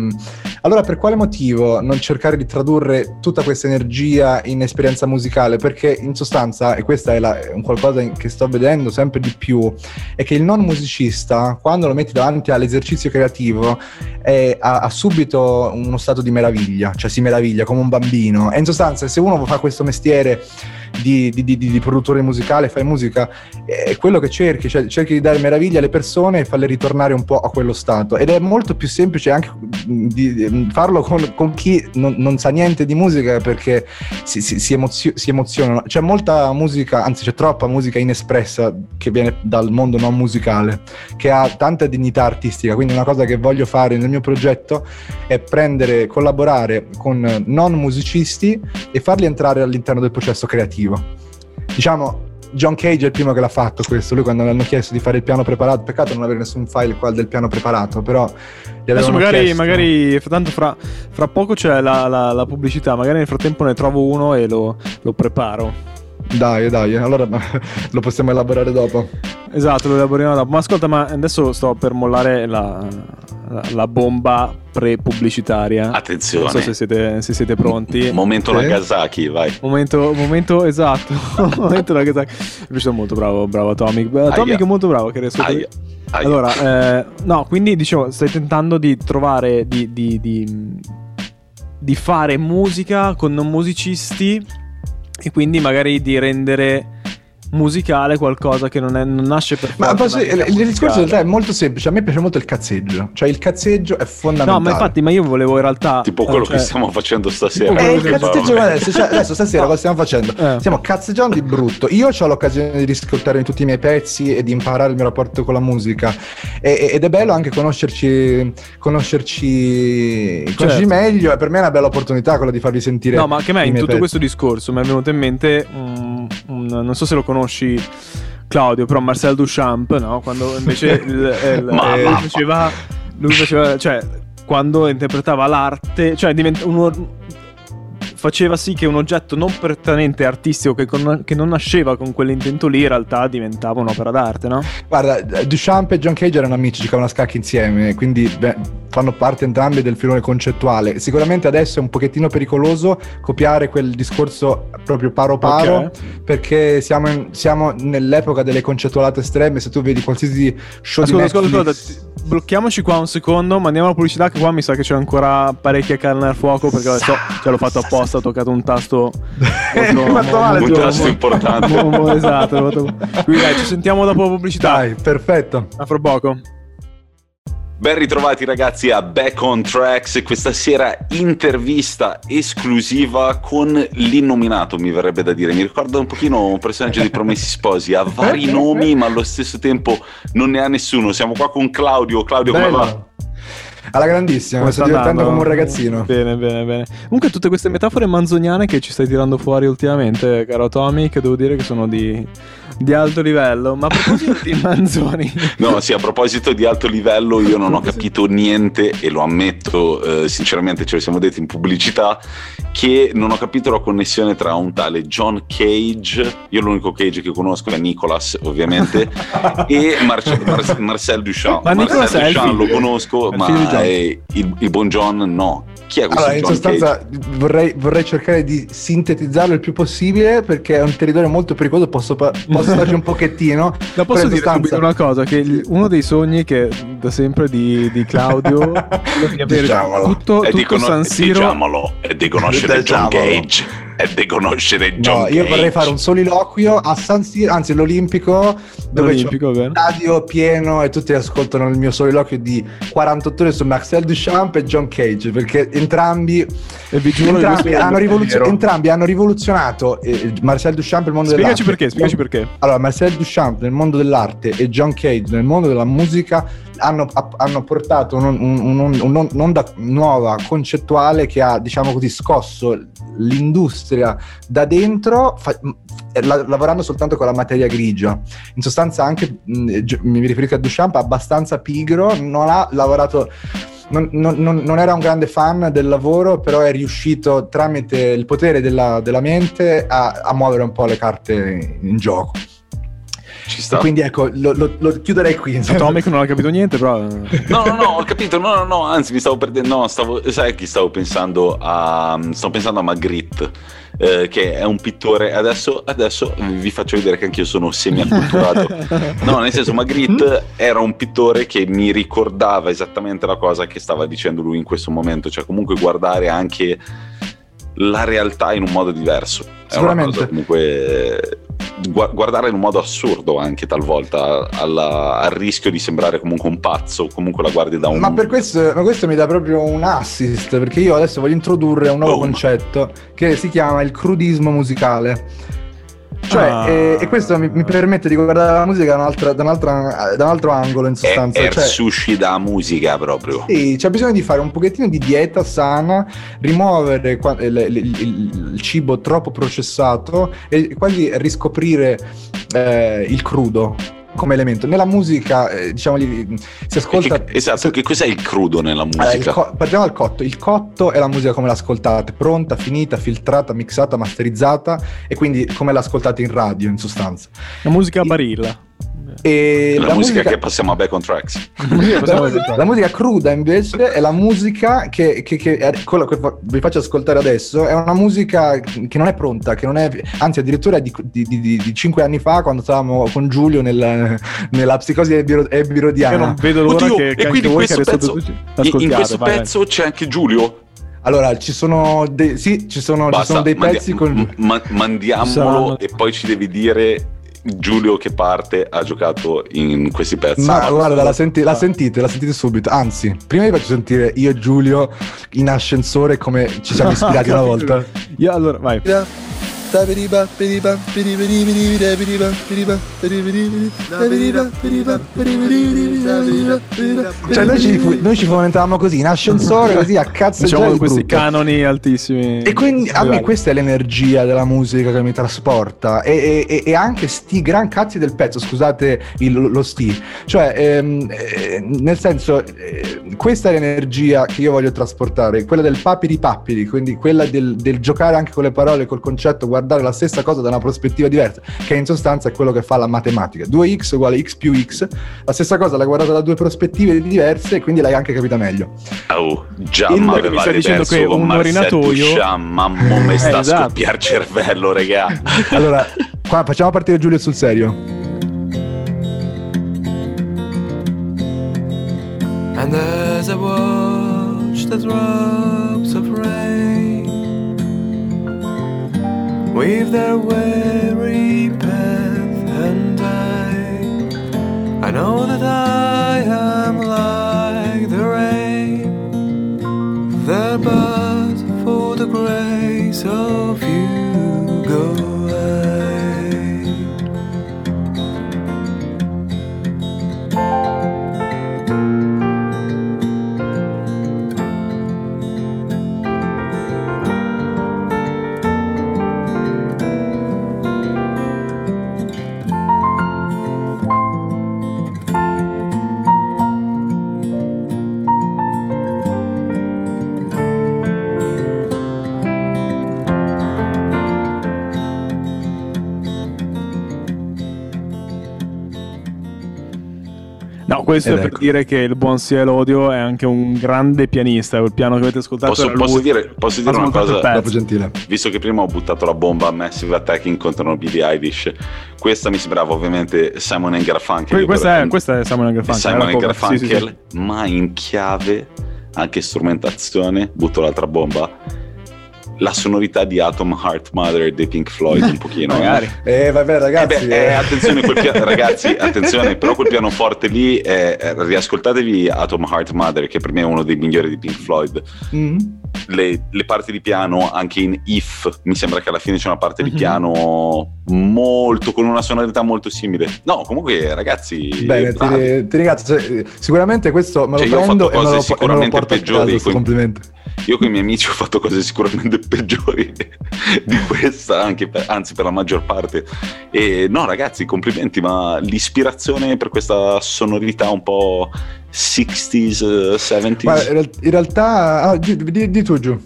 allora, per quale motivo non cercare di tradurre tutta questa energia in esperienza musicale? Perché in sostanza, e questa è, la- è un qualcosa che sto vedendo sempre di più, è che il non musicista, quando lo metti davanti all'esercizio creativo, è- ha, ha subito uno stato di meraviglia, cioè si meraviglia come un bambino. E in sostanza, se uno fa questo mestiere di, di- di- di produttore musicale, fai musica, è quello che cerchi, cioè cerchi di dare meraviglia alle persone e farle ritornare un po' a quello stato. Ed è molto più semplice anche farlo con, con chi non, non sa niente di musica perché si, si, si emozio- si emozionano. C'è molta musica, anzi c'è troppa musica inespressa che viene dal mondo non musicale, che ha tanta dignità artistica. Quindi una cosa che voglio fare nel mio progetto è prendere, collaborare con non musicisti e farli entrare all'interno del processo creativo. Diciamo, John Cage è il primo che l'ha fatto questo. Lui quando mi hanno chiesto di fare il piano preparato, peccato non avere nessun file qua del piano preparato, però... gli Adesso magari, chiesto- magari tanto fra, fra poco c'è la, la- la pubblicità, magari nel frattempo ne trovo uno e lo, lo preparo. Dai, dai, allora lo possiamo elaborare dopo. Esatto, lo elaboriamo dopo. Ma ascolta, ma adesso sto per mollare la, la- la bomba pre-pubblicitaria. Attenzione, Non so se siete, se siete pronti. momento Sì. Nagasaki, vai. Momento, momento esatto. momento da Mi piaciuto molto, bravo, bravo Atomic. Atomic Aia. è molto bravo. Che riesco Aia, aia. Allora, eh, no, quindi dicevo, stai tentando di trovare, di, di- di- di fare musica con non musicisti e quindi magari di rendere musicale qualcosa che non, è- non nasce per Ma forza posso- il, il discorso in realtà è molto semplice. A me piace molto il cazzeggio. Cioè, il cazzeggio è fondamentale. No, ma infatti, ma io volevo in realtà... Tipo eh, quello cioè- che stiamo facendo stasera. Quello il cazzeggio adesso, cioè, adesso stasera No. cosa stiamo facendo? Eh. Stiamo cazzeggiando di brutto. Io ho l'occasione di riscoltare tutti i miei pezzi e di imparare il mio rapporto con la musica. E- ed è bello anche conoscerci, conoscerci, conoscerci Certo. meglio. E per me è una bella opportunità quella di farvi sentire. No, ma che a me in tutto pezzi. questo discorso mi è venuto in mente un- non so se lo conosci Claudio, però Marcel Duchamp, no? Quando invece il- il- Ma- eh, ma- faceva lui faceva cioè quando interpretava l'arte, cioè diventa uno faceva sì che un oggetto non prettamente artistico che, con- che non nasceva con quell'intento lì in realtà diventava un'opera d'arte, no? Guarda, Duchamp e John Cage erano amici, giocavano a scacchi insieme, quindi beh, fanno parte entrambi del filone concettuale. Sicuramente adesso è un pochettino pericoloso copiare quel discorso proprio paro paro, Ok. perché siamo, in- siamo nell'epoca delle concettualate estreme. Se tu vedi qualsiasi show Ascolta, di ascolta, Netflix, ascolta, ti- blocchiamoci qua un secondo, mandiamo la pubblicità che qua mi sa che c'è ancora parecchia carne al fuoco perché adesso ce l'ho fatto apposta, ho toccato un tasto molto- fatto male, Un tasto importante. esatto, quindi dai, ci sentiamo dopo la pubblicità. Dai, perfetto. A fra poco. Ben ritrovati ragazzi a Back on Tracks. Questa sera intervista esclusiva con l'innominato mi verrebbe da dire, mi ricorda un pochino un personaggio di Promessi Sposi, ha vari nomi ma allo stesso tempo non ne ha nessuno, siamo qua con Claudio, Claudio come va? Alla grandissima, Come mi sto sta divertendo andando? come un ragazzino. Bene, bene, bene. Comunque tutte queste metafore manzoniane che ci stai tirando fuori ultimamente, caro Tommy, che devo dire che sono di, di alto livello. Ma a proposito di manzoni, No, sì, a proposito di alto livello, io non ho capito niente e lo ammetto, eh, sinceramente ce lo siamo detti in pubblicità, che non ho capito la connessione tra un tale John Cage, io l'unico Cage che conosco è Nicolas, ovviamente, e Marce- Mar- Marcel Duchamp. Ma Marcel Duchamp lo conosco, ma John. è il, il buon John no. Chi è questo Allora, in John sostanza vorrei, vorrei cercare di sintetizzarlo il più possibile perché è un territorio molto pericoloso, posso, posso starci un pochettino. la posso dire sostanza- una cosa, che il- uno dei sogni che da sempre di, di Claudio è di avere Diciamolo. tutto? È di, tutto cono- San Siro diciamolo, è di conoscere John Diciamolo. Cage, è di conoscere John No, Cage. io vorrei fare un soliloquio a San Siro, anzi l'Olimpico, dove c'è Olimpico, un stadio pieno e tutti ascoltano il mio soliloquio di 48 ore su Marcel Duchamp e John Cage, perché entrambi, E vi giuro che entrambi, hanno, rivoluzio- entrambi hanno rivoluzionato eh, Marcel Duchamp e il mondo Spiegaci dell'arte. perché, spiegaci perché. Allora, Marcel Duchamp nel mondo dell'arte e John Cage nel mondo della musica hanno, hanno portato un- un- un- un- un'onda nuova concettuale che ha, diciamo così, scosso l'industria da dentro, fa- la- lavorando soltanto con la materia grigia. In sostanza, anche mi riferisco a Duchamp, abbastanza pigro, non ha lavorato. Non- non- non era un grande fan del lavoro, però è riuscito tramite il potere della, della mente a, a muovere un po' le carte in gioco. Ci sta. quindi ecco, lo, lo- lo chiuderei qui. Atomic non ha capito niente, però... No, no, no, ho capito, no, no, no, anzi mi stavo perdendo, no, stavo, sai chi stavo pensando a, stavo pensando a Magritte, eh, che è un pittore, adesso, adesso vi faccio vedere che anch'io sono semi-acculturato, no, nel senso Magritte era un pittore che mi ricordava esattamente la cosa che stava dicendo lui in questo momento, cioè comunque guardare anche la realtà in un modo diverso, è una Sicuramente. cosa comunque... gua- Guardarla in un modo assurdo anche talvolta, alla- al rischio di sembrare comunque un pazzo, comunque la guardi da un Ma per questo, ma questo mi dà proprio un assist, perché io adesso voglio introdurre un nuovo Boom. concetto che si chiama il crudismo musicale. Cioè, Ah. e, e questo mi, mi permette di guardare la musica da, un'altra- da, un'altra- da un altro angolo, in sostanza. è Cioè, sushi da musica proprio. Sì, c'è bisogno di fare un pochettino di dieta sana, rimuovere qua- il, il- il- il cibo troppo processato e quasi riscoprire eh, il crudo come elemento. Nella musica, eh, diciamo, gli- si ascolta... Che- esatto, che cos'è il crudo nella musica? co- partiamo dal cotto. Il cotto è la musica come l'ascoltate, pronta, finita, filtrata, mixata, masterizzata e quindi come l'ascoltate in radio in sostanza. La musica barilla. E la, musica, che passiamo a Back on Tracks. la, musica, la musica cruda invece è la musica che, che- che- è quello che vi faccio ascoltare adesso è una musica che non è pronta, che non è, anzi addirittura di, di, di- di- di cinque anni fa quando stavamo con Giulio nel- nella psicosi ebiro- Io ebirodiana. non vedo l'ora Oddio, che, e quindi voi questo pezzo- In, in questo vai, vai. pezzo c'è anche Giulio. Allora, ci sono dei, sì, ci sono, ci Basta, sono dei mandi- pezzi con... m- ma- mandiamolo Saranno- e poi ci devi dire Giulio che parte ha giocato in questi pezzi. Ma no, guarda, la, senti- la sentite, la sentite subito. Anzi, prima vi faccio sentire io e Giulio in ascensore come ci siamo ispirati una volta. Io allora, vai. Cioè, noi ci, noi ci fomentavamo così in ascensore, così a cazzo Facciamo questi canoni altissimi. E quindi a me questa è l'energia della musica che mi trasporta e, e- e anche sti gran cazzi del pezzo, scusate il- lo sti, cioè ehm, eh, nel senso eh, questa è l'energia che io voglio trasportare, quella del papiri papiri, quindi quella del, del giocare anche con le parole, col concetto, guarda guardare la stessa cosa da una prospettiva diversa, che in sostanza è quello che fa la matematica. 2x uguale x più x, la stessa cosa l'hai guardata da due prospettive diverse e quindi l'hai anche capita meglio. Oh, già Il- mi mi aveva sta dicendo che un Duchamp, mamma mi sta Eh, a esatto. scoppiare il cervello, regà. Allora, qua facciamo partire Giulio sul serio. And as I watch the drops of rain weave their weary path and I, I know that I am like the rain, there but for the grace of you No, questo Ed è per ecco. dire che il buon Ciel Odio è anche un grande pianista. Il piano che avete ascoltato Posso, era posso lui. dire, posso dire una cosa? Troppo gentile. Visto che prima ho buttato la bomba a Massive Attacking contro Billie Eilish, questa mi sembrava ovviamente Simon Garfunkel. Que- Questa è, questa è Simon Garfunkel. Simon. Garfunkel, Sì, sì, sì. ma in chiave anche strumentazione. Butto l'altra bomba. La sonorità di Atom Heart Mother dei Pink Floyd, un pochino. eh. Magari. Eh, vabbè, Eh ragazzi. beh, eh, attenzione, quel piano, ragazzi, attenzione, però quel pianoforte lì, eh, eh, riascoltatevi Atom Heart Mother, che per me è uno dei migliori di Pink Floyd. Mm. Le, le parti di piano, anche in If, mi sembra che alla fine c'è una parte di Mhm. piano molto, con una sonorità molto simile. No, comunque, ragazzi, Bene, bravi. ti, ti ringrazio. Cioè, eh, sicuramente questo me lo Cioè, prendo e me lo, cose me lo sicuramente peggiori casa, complimento. Io con i miei amici ho fatto cose sicuramente peggiori di questa, anche per- anzi per la maggior parte. E no, ragazzi, complimenti, ma l'ispirazione per questa sonorità un po' 60s, eh, 70s. Ma in real- in realtà, ah, di, di- di tu giù.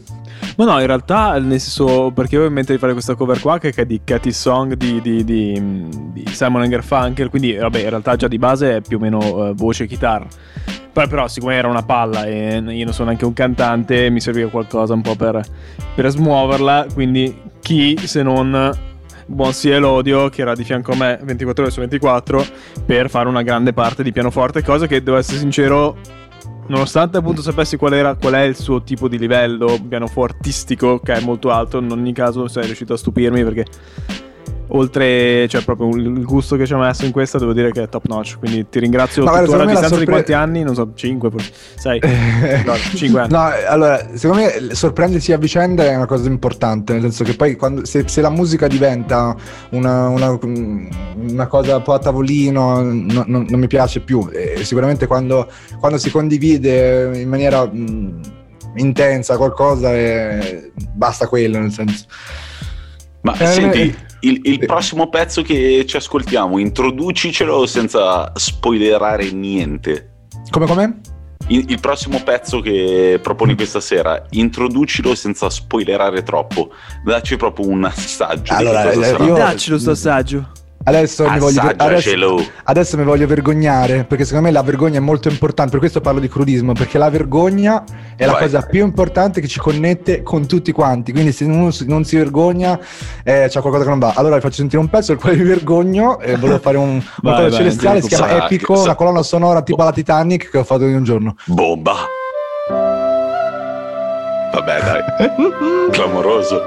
Ma no, in realtà, nel senso, perché io in mente di fare questa cover qua, che è di Cathy Song di, di, di, di Simon Garfunkel, quindi, vabbè, in realtà già di base è più o meno eh, voce e chitarra. Poi però, siccome era una palla e io non sono neanche un cantante, mi serviva qualcosa un po' per, per smuoverla, quindi chi se non buon sia l'odio che era di fianco a me 24 ore su 24 per fare una grande parte di pianoforte, cosa che devo essere sincero Nonostante appunto sapessi qual, era, qual è il suo tipo di livello pianofortistico, che è molto alto, in ogni caso sei riuscito a stupirmi perché oltre, cioè proprio il gusto che ci ha messo in questa, devo dire che è top notch. Quindi ti ringrazio Ma tuttora a distanza di sorpre- quanti anni? Non so, 5 forse. 6. 5 anni. No, allora, secondo me sorprendersi a vicenda è una cosa importante, nel senso che poi quando, se, se la musica diventa una, una- una cosa un po' a tavolino, no- non- non mi piace più. E sicuramente quando, quando si condivide in maniera mh, intensa qualcosa, eh, basta quello, nel senso. Ma Eh, senti, eh, il, il prossimo pezzo che ci ascoltiamo, introducicelo senza spoilerare niente. Come come? Il, il prossimo pezzo che proponi questa sera, introducilo senza spoilerare troppo. Dacci proprio un assaggio. Allora, cosa eh, sarà. io- Dacci lo sto assaggio. Adesso mi, voglio, adesso, adesso mi voglio vergognare perché secondo me la vergogna è molto importante. Per questo parlo di crudismo perché la vergogna è la Vai. cosa più importante che ci connette con tutti quanti. Quindi, se uno non si vergogna, eh, c'è qualcosa che non va. Allora, vi faccio sentire un pezzo del quale mi vergogno. E volevo fare un, vai, celestiale. Si chiama sa- Epico, sa- una colonna sonora tipo la Titanic che ho fatto in un giorno. Bomba. Vabbè, dai. Clamoroso.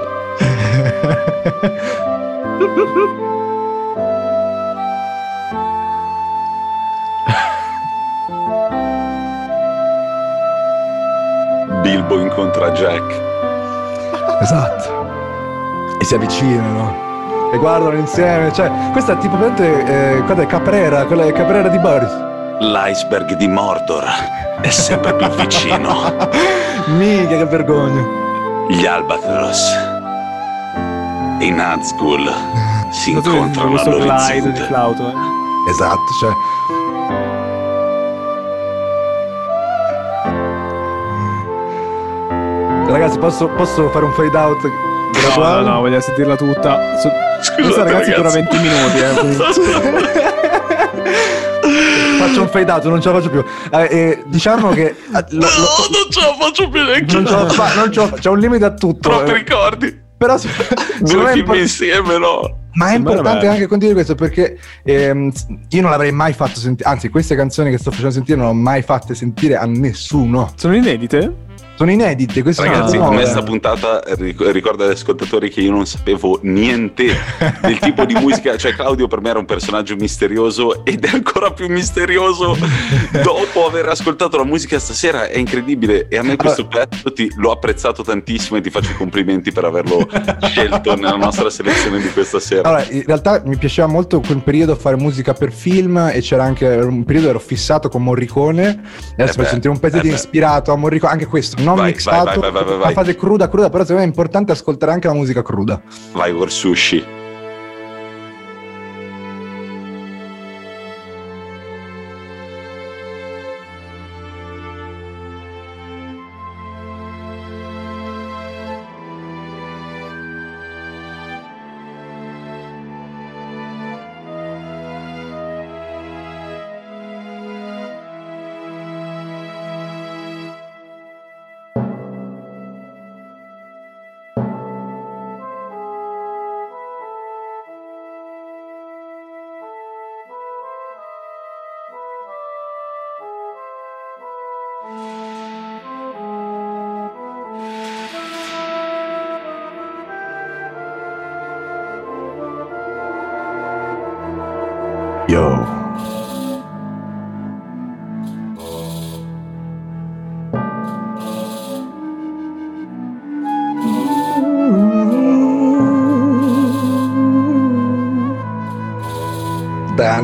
Bilbo incontra Jack. Esatto. E si avvicinano. E guardano insieme. Cioè, questa è tipo. Eh, guarda, è Caprera, quella è Caprera di Boris. L'iceberg di Mordor è sempre più vicino. Mica che vergogna. Gli Albatros e i Nazgul si incontrano glide di all'orizzonte. flauto. eh. Esatto, cioè. Ragazzi, posso, posso fare un fade out No, no, no, voglio sentirla tutta. So- questa ragazzi dura 20 minuti, eh. quindi- Faccio un fade out, non ce la faccio più. Eh, eh, diciamo che. eh, lo- lo- non ce la faccio più neanche non ce la fa- non ce la fa- c'è un limite a tutto. Troppi eh. ricordi. Però se- Due film impor- insieme, no? Ma è importante anche condividere questo perché ehm, io non l'avrei mai fatto sentire, anzi queste canzoni che sto facendo sentire non le ho mai fatte sentire a nessuno. Sono inedite? Sono inedite, queste Ragazzi, sono a me nuove. sta puntata ric- ricorda agli ascoltatori che io non sapevo niente del tipo di musica. Cioè, Claudio per me era un personaggio misterioso ed è ancora più misterioso dopo aver ascoltato la musica stasera. È incredibile. E a me questo pezzo ti- l'ho apprezzato tantissimo e ti faccio i complimenti per averlo scelto nella nostra selezione di questa sera. Allora, in realtà mi piaceva molto quel periodo fare musica per film e c'era anche un periodo ero fissato con Morricone. Adesso Eh beh, sentire un eh pezzo di beh. ispirato a Morricone, anche questo, non Vai, mixato, vai, vai, vai, vai, vai. a fase cruda, cruda, però secondo me è importante ascoltare anche la musica cruda. Vai, War Sushi.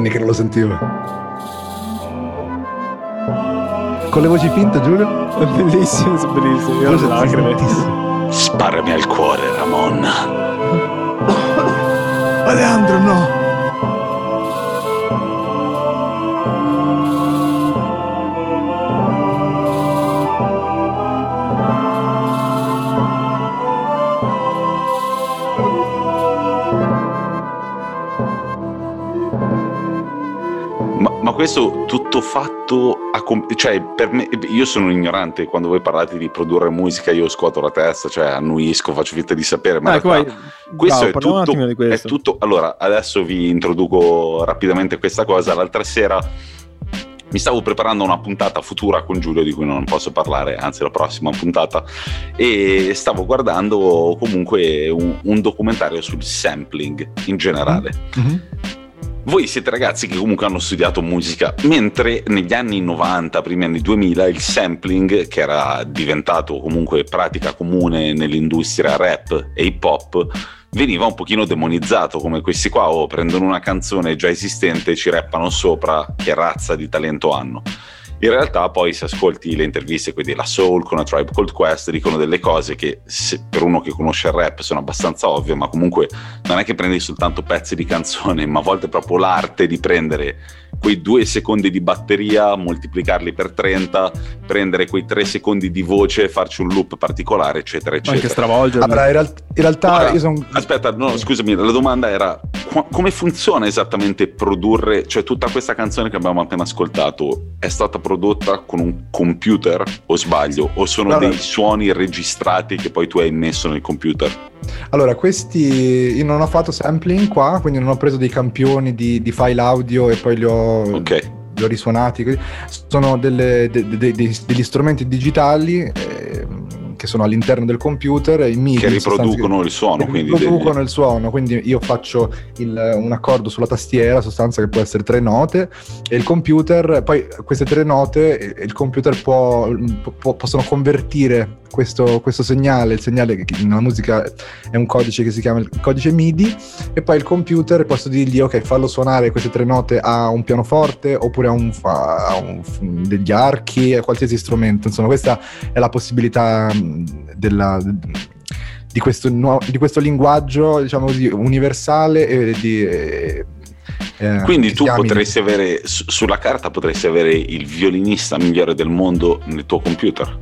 Anni che non lo sentivo. Con le voci finte, Giulio? È bellissimo, sono bellissimo. Io ho le lacrime. Sparami al cuore, Ramon. Alejandro, no! Questo tutto fatto a com- cioè per me io sono ignorante quando voi parlate di produrre musica io scuoto la testa cioè annuisco faccio finta di sapere ma in ecco, realtà vai. questo Bravo, è, un tutto, di è questo. tutto allora adesso vi introduco rapidamente questa cosa l'altra sera mi stavo preparando una puntata futura con Giulio di cui non posso parlare, anzi la prossima puntata, e stavo guardando comunque un, un documentario sul sampling in generale. Mhm. Voi siete ragazzi che comunque hanno studiato musica, mentre negli anni 90, primi anni 2000, il sampling, che era diventato comunque pratica comune nell'industria rap e hip hop, veniva un pochino demonizzato, come questi qua, o prendono una canzone già esistente e ci rappano sopra, che razza di talento hanno. In realtà poi se ascolti le interviste, quindi la Soul con la Tribe Called Quest, dicono delle cose che se- per uno che conosce il rap sono abbastanza ovvie, ma comunque non è che prendi soltanto pezzi di canzone, ma a volte proprio l'arte di prendere quei due secondi di batteria, moltiplicarli per 30, prendere quei tre secondi di voce, farci un loop particolare, eccetera, Anche eccetera. stravolgerli. Allora, in, real- in realtà Ora, io sono... Aspetta, no, scusami, la domanda era qua- come funziona esattamente produrre, cioè tutta questa canzone che abbiamo appena ascoltato è stata prodotta con un computer o sbaglio o sono No, no. dei suoni registrati che poi tu hai messo nel computer? Allora, questi io non ho fatto sampling qua, quindi non ho preso dei campioni di, di file audio e poi li ho, Ok. li ho risuonati. Sono delle- de- de- de- degli strumenti digitali ehm, che sono all'interno del computer, i MIDI, Che riproducono il suono, che quindi riproducono degli- il suono, quindi io faccio il- un accordo sulla tastiera, sostanza che può essere tre note, e il computer, poi queste tre note, il computer può, può- possono convertire questo, questo segnale, il segnale che nella musica è un codice che si chiama il codice MIDI, e poi il computer posso dirgli ok, fallo suonare queste tre note a un pianoforte oppure a, un, a un- degli archi, a qualsiasi strumento, insomma questa è la possibilità della di questo, nuovo- di questo linguaggio, diciamo così, universale e di... eh, eh, Quindi tu potresti avere, su- sulla carta potresti avere il violinista migliore del mondo nel tuo computer.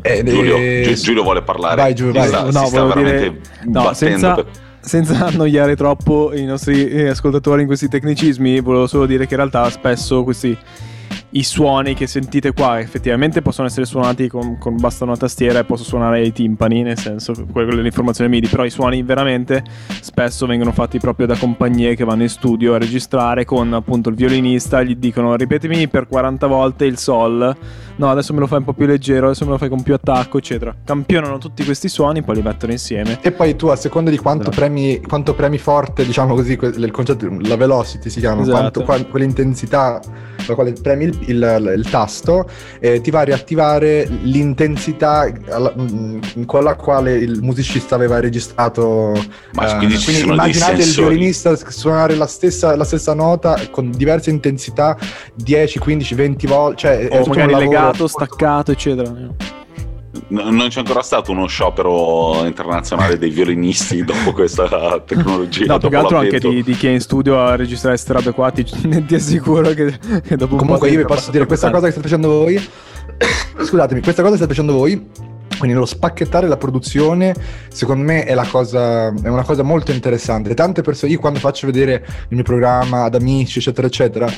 Eh, Giulio, eh, Gi- Giulio vuole parlare. Vai, Giulio, vai. sta- no, sta dire, veramente no, battendo senza, per- senza annoiare troppo i nostri eh, ascoltatori in questi tecnicismi, volevo solo dire che in realtà spesso questi i suoni che sentite qua effettivamente possono essere suonati con, con basta una tastiera e posso suonare i timpani, nel senso che quella è l'informazione MIDI, però i suoni veramente spesso vengono fatti proprio da compagnie che vanno in studio a registrare con appunto il violinista, gli dicono ripetimi per 40 volte il sol, no adesso me lo fai un po' più leggero, adesso me lo fai con più attacco, eccetera. Campionano tutti questi suoni, poi li mettono insieme. E poi tu, a seconda di quanto, Esatto. premi, quanto premi forte, diciamo così, il concetto, la velocity si chiama, Esatto. quanto, qua- quell'intensità con la quale premi il, il- il tasto, eh, ti va a riattivare l'intensità alla- mm, con la quale il musicista aveva registrato. Ma eh, quindi dei immaginate il violinista suonare la stessa, la stessa nota con diverse intensità, 10, 15, 20 volte. Cioè, O magari legato, molto- staccato, eccetera. No- non c'è ancora stato uno sciopero internazionale dei violinisti dopo questa tecnologia. No, più che altro anche di, di chi è in studio a registrare queste robe qua, ti, ti assicuro che, che dopo un Comunque po' io vi posso dire questa cosa che state facendo voi. Scusatemi, questa cosa che state facendo voi. Quindi lo spacchettare la produzione, secondo me è, cosa, è una cosa molto interessante. Tante persone, io quando faccio vedere il mio programma ad amici, eccetera, eccetera,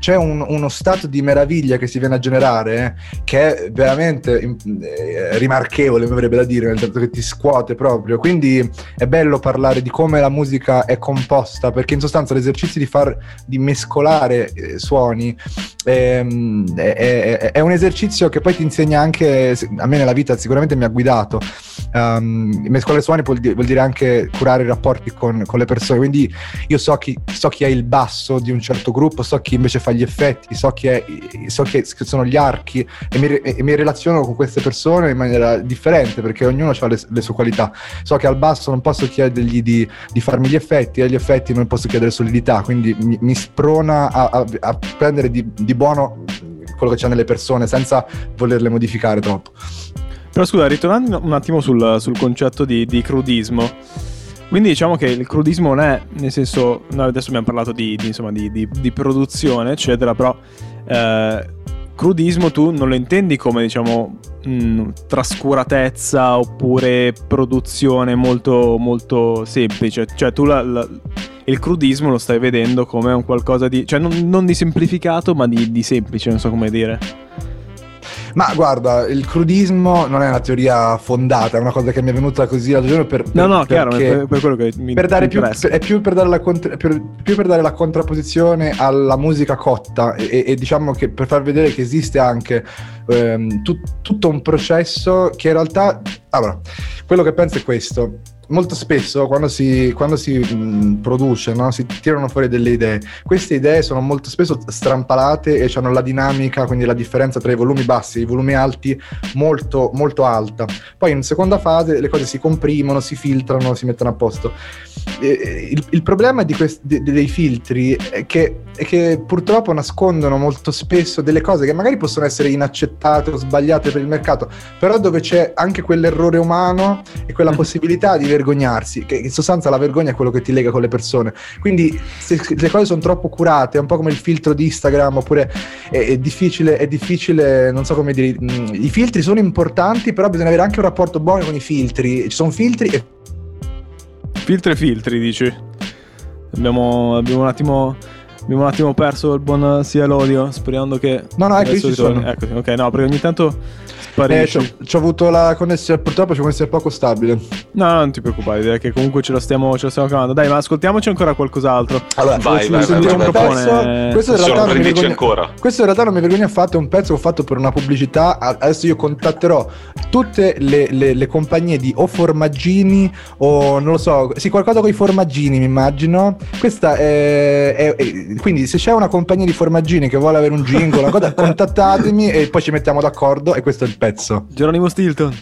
c'è un- uno stato di meraviglia che si viene a generare eh, che è veramente eh, rimarchevole, mi verrebbe da dire, nel senso che ti scuote proprio. Quindi è bello parlare di come la musica è composta, perché in sostanza l'esercizio di far di mescolare eh, suoni ehm, è, è- è un esercizio che poi ti insegna anche, a me nella vita sicuramente mi ha guidato. Um, mescolare suoni vuol dire, vuol dire anche curare i rapporti con, con le persone. Quindi io so chi, so chi è il basso di un certo gruppo, so chi invece fa gli effetti, so chi, è, so chi sono gli archi e mi, e mi relaziono con queste persone in maniera differente perché ognuno ha le, le sue qualità. So che al basso non posso chiedergli di, di farmi gli effetti, agli effetti non posso chiedere solidità, quindi mi, mi sprona a, a- a prendere di, di buono quello che c'è nelle persone senza volerle modificare troppo. Però scusa, ritornando un attimo sul, sul concetto di, di crudismo. Quindi diciamo che il crudismo non è, nel senso, noi adesso abbiamo parlato di, di, insomma, di, produzione, eccetera, però eh, crudismo tu non lo intendi come, diciamo, mh, trascuratezza oppure produzione molto, molto semplice. Cioè tu la- la- il crudismo lo stai vedendo come un qualcosa di... cioè non, non di semplificato ma di semplice, non so come dire. Ma guarda, il crudismo non è una teoria fondata, è una cosa che mi è venuta così l'altro giorno per, No, per- no, chiaro, perché- per, per quello che mi per dare più, interessa. è più per dare, la contra- per- più per dare la contrapposizione alla musica cotta e, e- diciamo che per far vedere che esiste anche ehm, tut- tutto un processo che in realtà allora quello che penso è questo molto spesso quando si, quando si mh, produce no, si tirano fuori delle idee queste idee sono molto spesso strampalate e hanno la dinamica quindi la differenza tra i volumi bassi e i volumi alti molto molto alta. Poi in seconda fase le cose si comprimono si filtrano si mettono a posto. Eh, il, il problema di questi, de- dei filtri è che, è che purtroppo nascondono molto spesso delle cose che magari possono essere inaccettate o sbagliate per il mercato, però dove c'è anche quell'errore umano e quella possibilità di vergognarsi, che in sostanza la vergogna è quello che ti lega con le persone. Quindi se le cose sono troppo curate, è un po' come il filtro di Instagram, oppure è, è difficile, è difficile, non so come dire, i filtri sono importanti, però bisogna avere anche un rapporto buono con i filtri. Ci sono filtri e Filtri e filtri, dici. Abbiamo, abbiamo un attimo. Abbiamo un attimo perso il buon sia l'odio, sperando che. No, no, ecco, adesso io ci sono. Ecco, sì, ok, no, perché ogni tanto Eh, ci ho avuto la connessione, purtroppo c'è connessione poco stabile. No, no, non ti preoccupare, direi che comunque ce la stiamo, ce la stiamo cavando. Dai, ma ascoltiamoci ancora qualcos'altro. Allora, Vai, vai, sentite vai, un vai, vai. pezzo, questo in realtà non mi vergogno- ancora. Questo in realtà non mi vergogno affatto, è un pezzo che ho fatto per una pubblicità. Adesso io contatterò tutte le, le- le compagnie di o formaggini o non lo so, sì, qualcosa con i formaggini, mi immagino. Questa è, è- è- quindi se c'è una compagnia di formaggini che vuole avere un jingle, una cosa, contattatemi e poi ci mettiamo d'accordo e questo è il pezzo. Geronimo Stilton.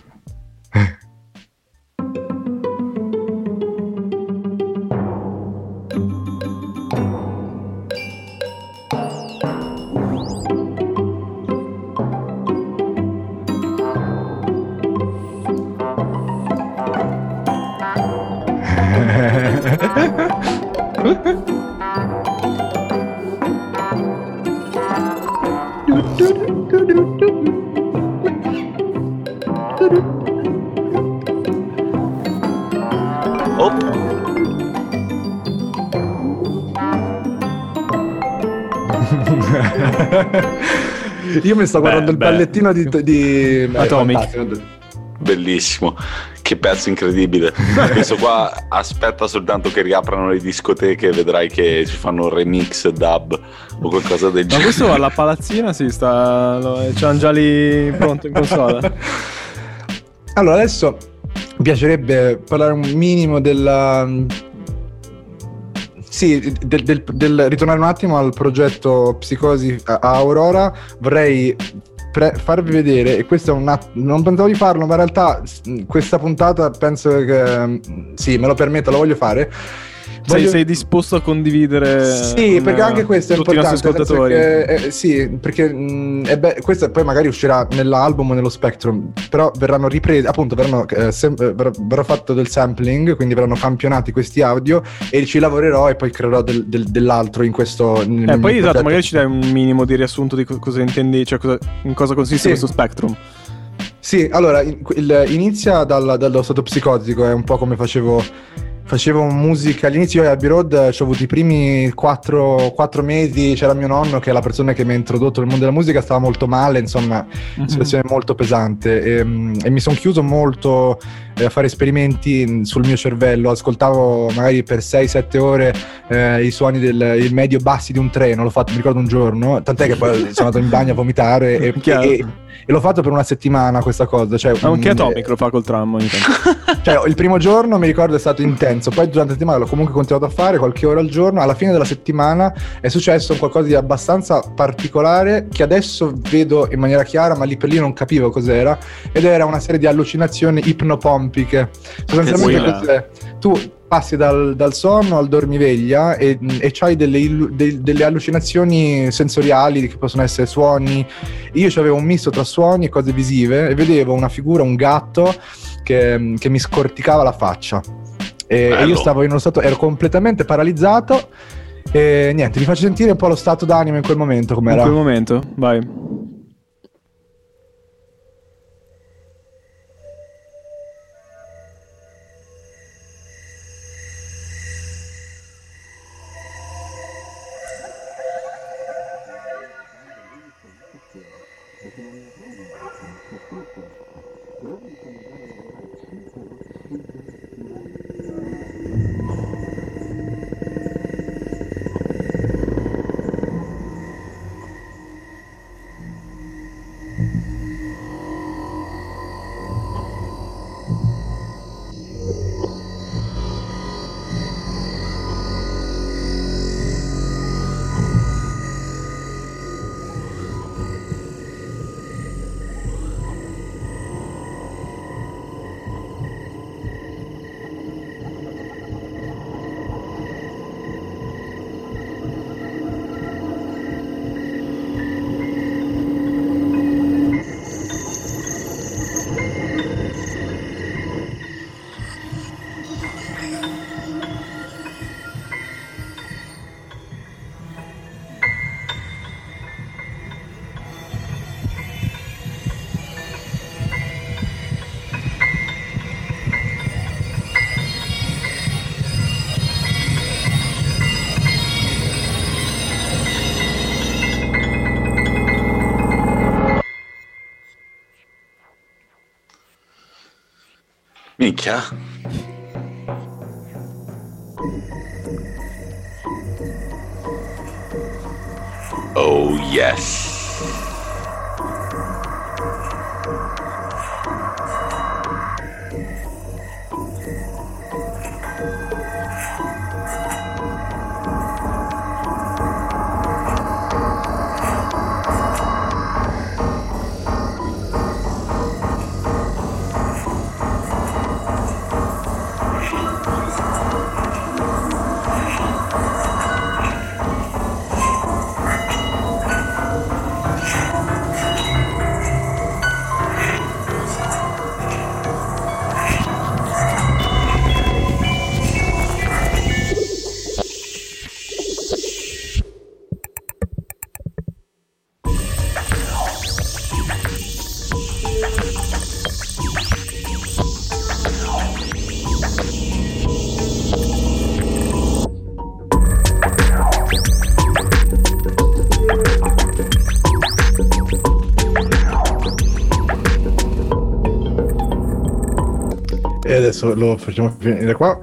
Io mi sto guardando il beh. ballettino di, di è Atomic. Bellissimo, che pezzo incredibile. Questo qua aspetta soltanto che riaprano le discoteche e vedrai che ci fanno un remix dub o qualcosa del Ma genere. questo alla palazzina si sta. Lo, c'hanno già lì pronto in console. Allora, adesso mi piacerebbe parlare un minimo della. Sì, del, del- del- ritornare un attimo al progetto Psicosi a Aurora. Vorrei pre- farvi vedere, e questo è un att- non pensavo di farlo, ma in realtà questa puntata penso che mm, sì, me lo permetto, lo voglio fare. Sei, Voglio- sei disposto a condividere. Sì, con, perché anche questo è importante. ascoltatori. che, eh, sì, perché mh, è be- questo poi magari uscirà nell'album o nello Spectrum, però verranno ripresi, appunto, verranno, eh, sem- eh, ver- verrà fatto del sampling, quindi verranno campionati questi audio e ci lavorerò e poi creerò del- del- dell'altro in questo. nel Eh, poi esatto, magari ci dai un minimo di riassunto di co- cosa intendi, cioè cosa- in cosa consiste Sì. questo Spectrum. Sì, allora in- il- inizia dal- dallo stato psicotico, è un po' come facevo, facevo musica. All'inizio io a Abbey Road eh, ci ho avuto i primi quattro, quattro mesi, c'era mio nonno che è la persona che mi ha introdotto nel mondo della musica, stava molto male, insomma, Mhm. situazione molto pesante e, mm, e mi sono chiuso molto a fare esperimenti sul mio cervello, ascoltavo magari per 6-7 ore eh, i suoni del il medio bassi di un treno, l'ho fatto mi ricordo un giorno, tant'è che poi sono andato in bagno a vomitare e, e- e l'ho fatto per una settimana questa cosa. Cioè, Anche mm, Atomic lo fa col tram ogni tanto. cioè, il primo giorno mi ricordo è stato intenso, poi durante la settimana l'ho comunque continuato a fare qualche ora al giorno. Alla fine della settimana è successo qualcosa di abbastanza particolare che adesso vedo in maniera chiara, ma lì per lì non capivo cos'era. Ed era una serie di allucinazioni ipnopompiche. Sostanzialmente cos'è? Tu passi dal, dal sonno al dormiveglia e, e hai delle, de- delle allucinazioni sensoriali che possono essere suoni. Io avevo un misto tra suoni e cose visive e vedevo una figura, un gatto che, che mi scorticava la faccia. E, e io stavo in uno stato, ero completamente paralizzato. E niente, vi faccio sentire un po' lo stato d'animo in quel momento In com'era. quel momento, vai. Minchia. Oh yes. Adesso lo facciamo finire qua.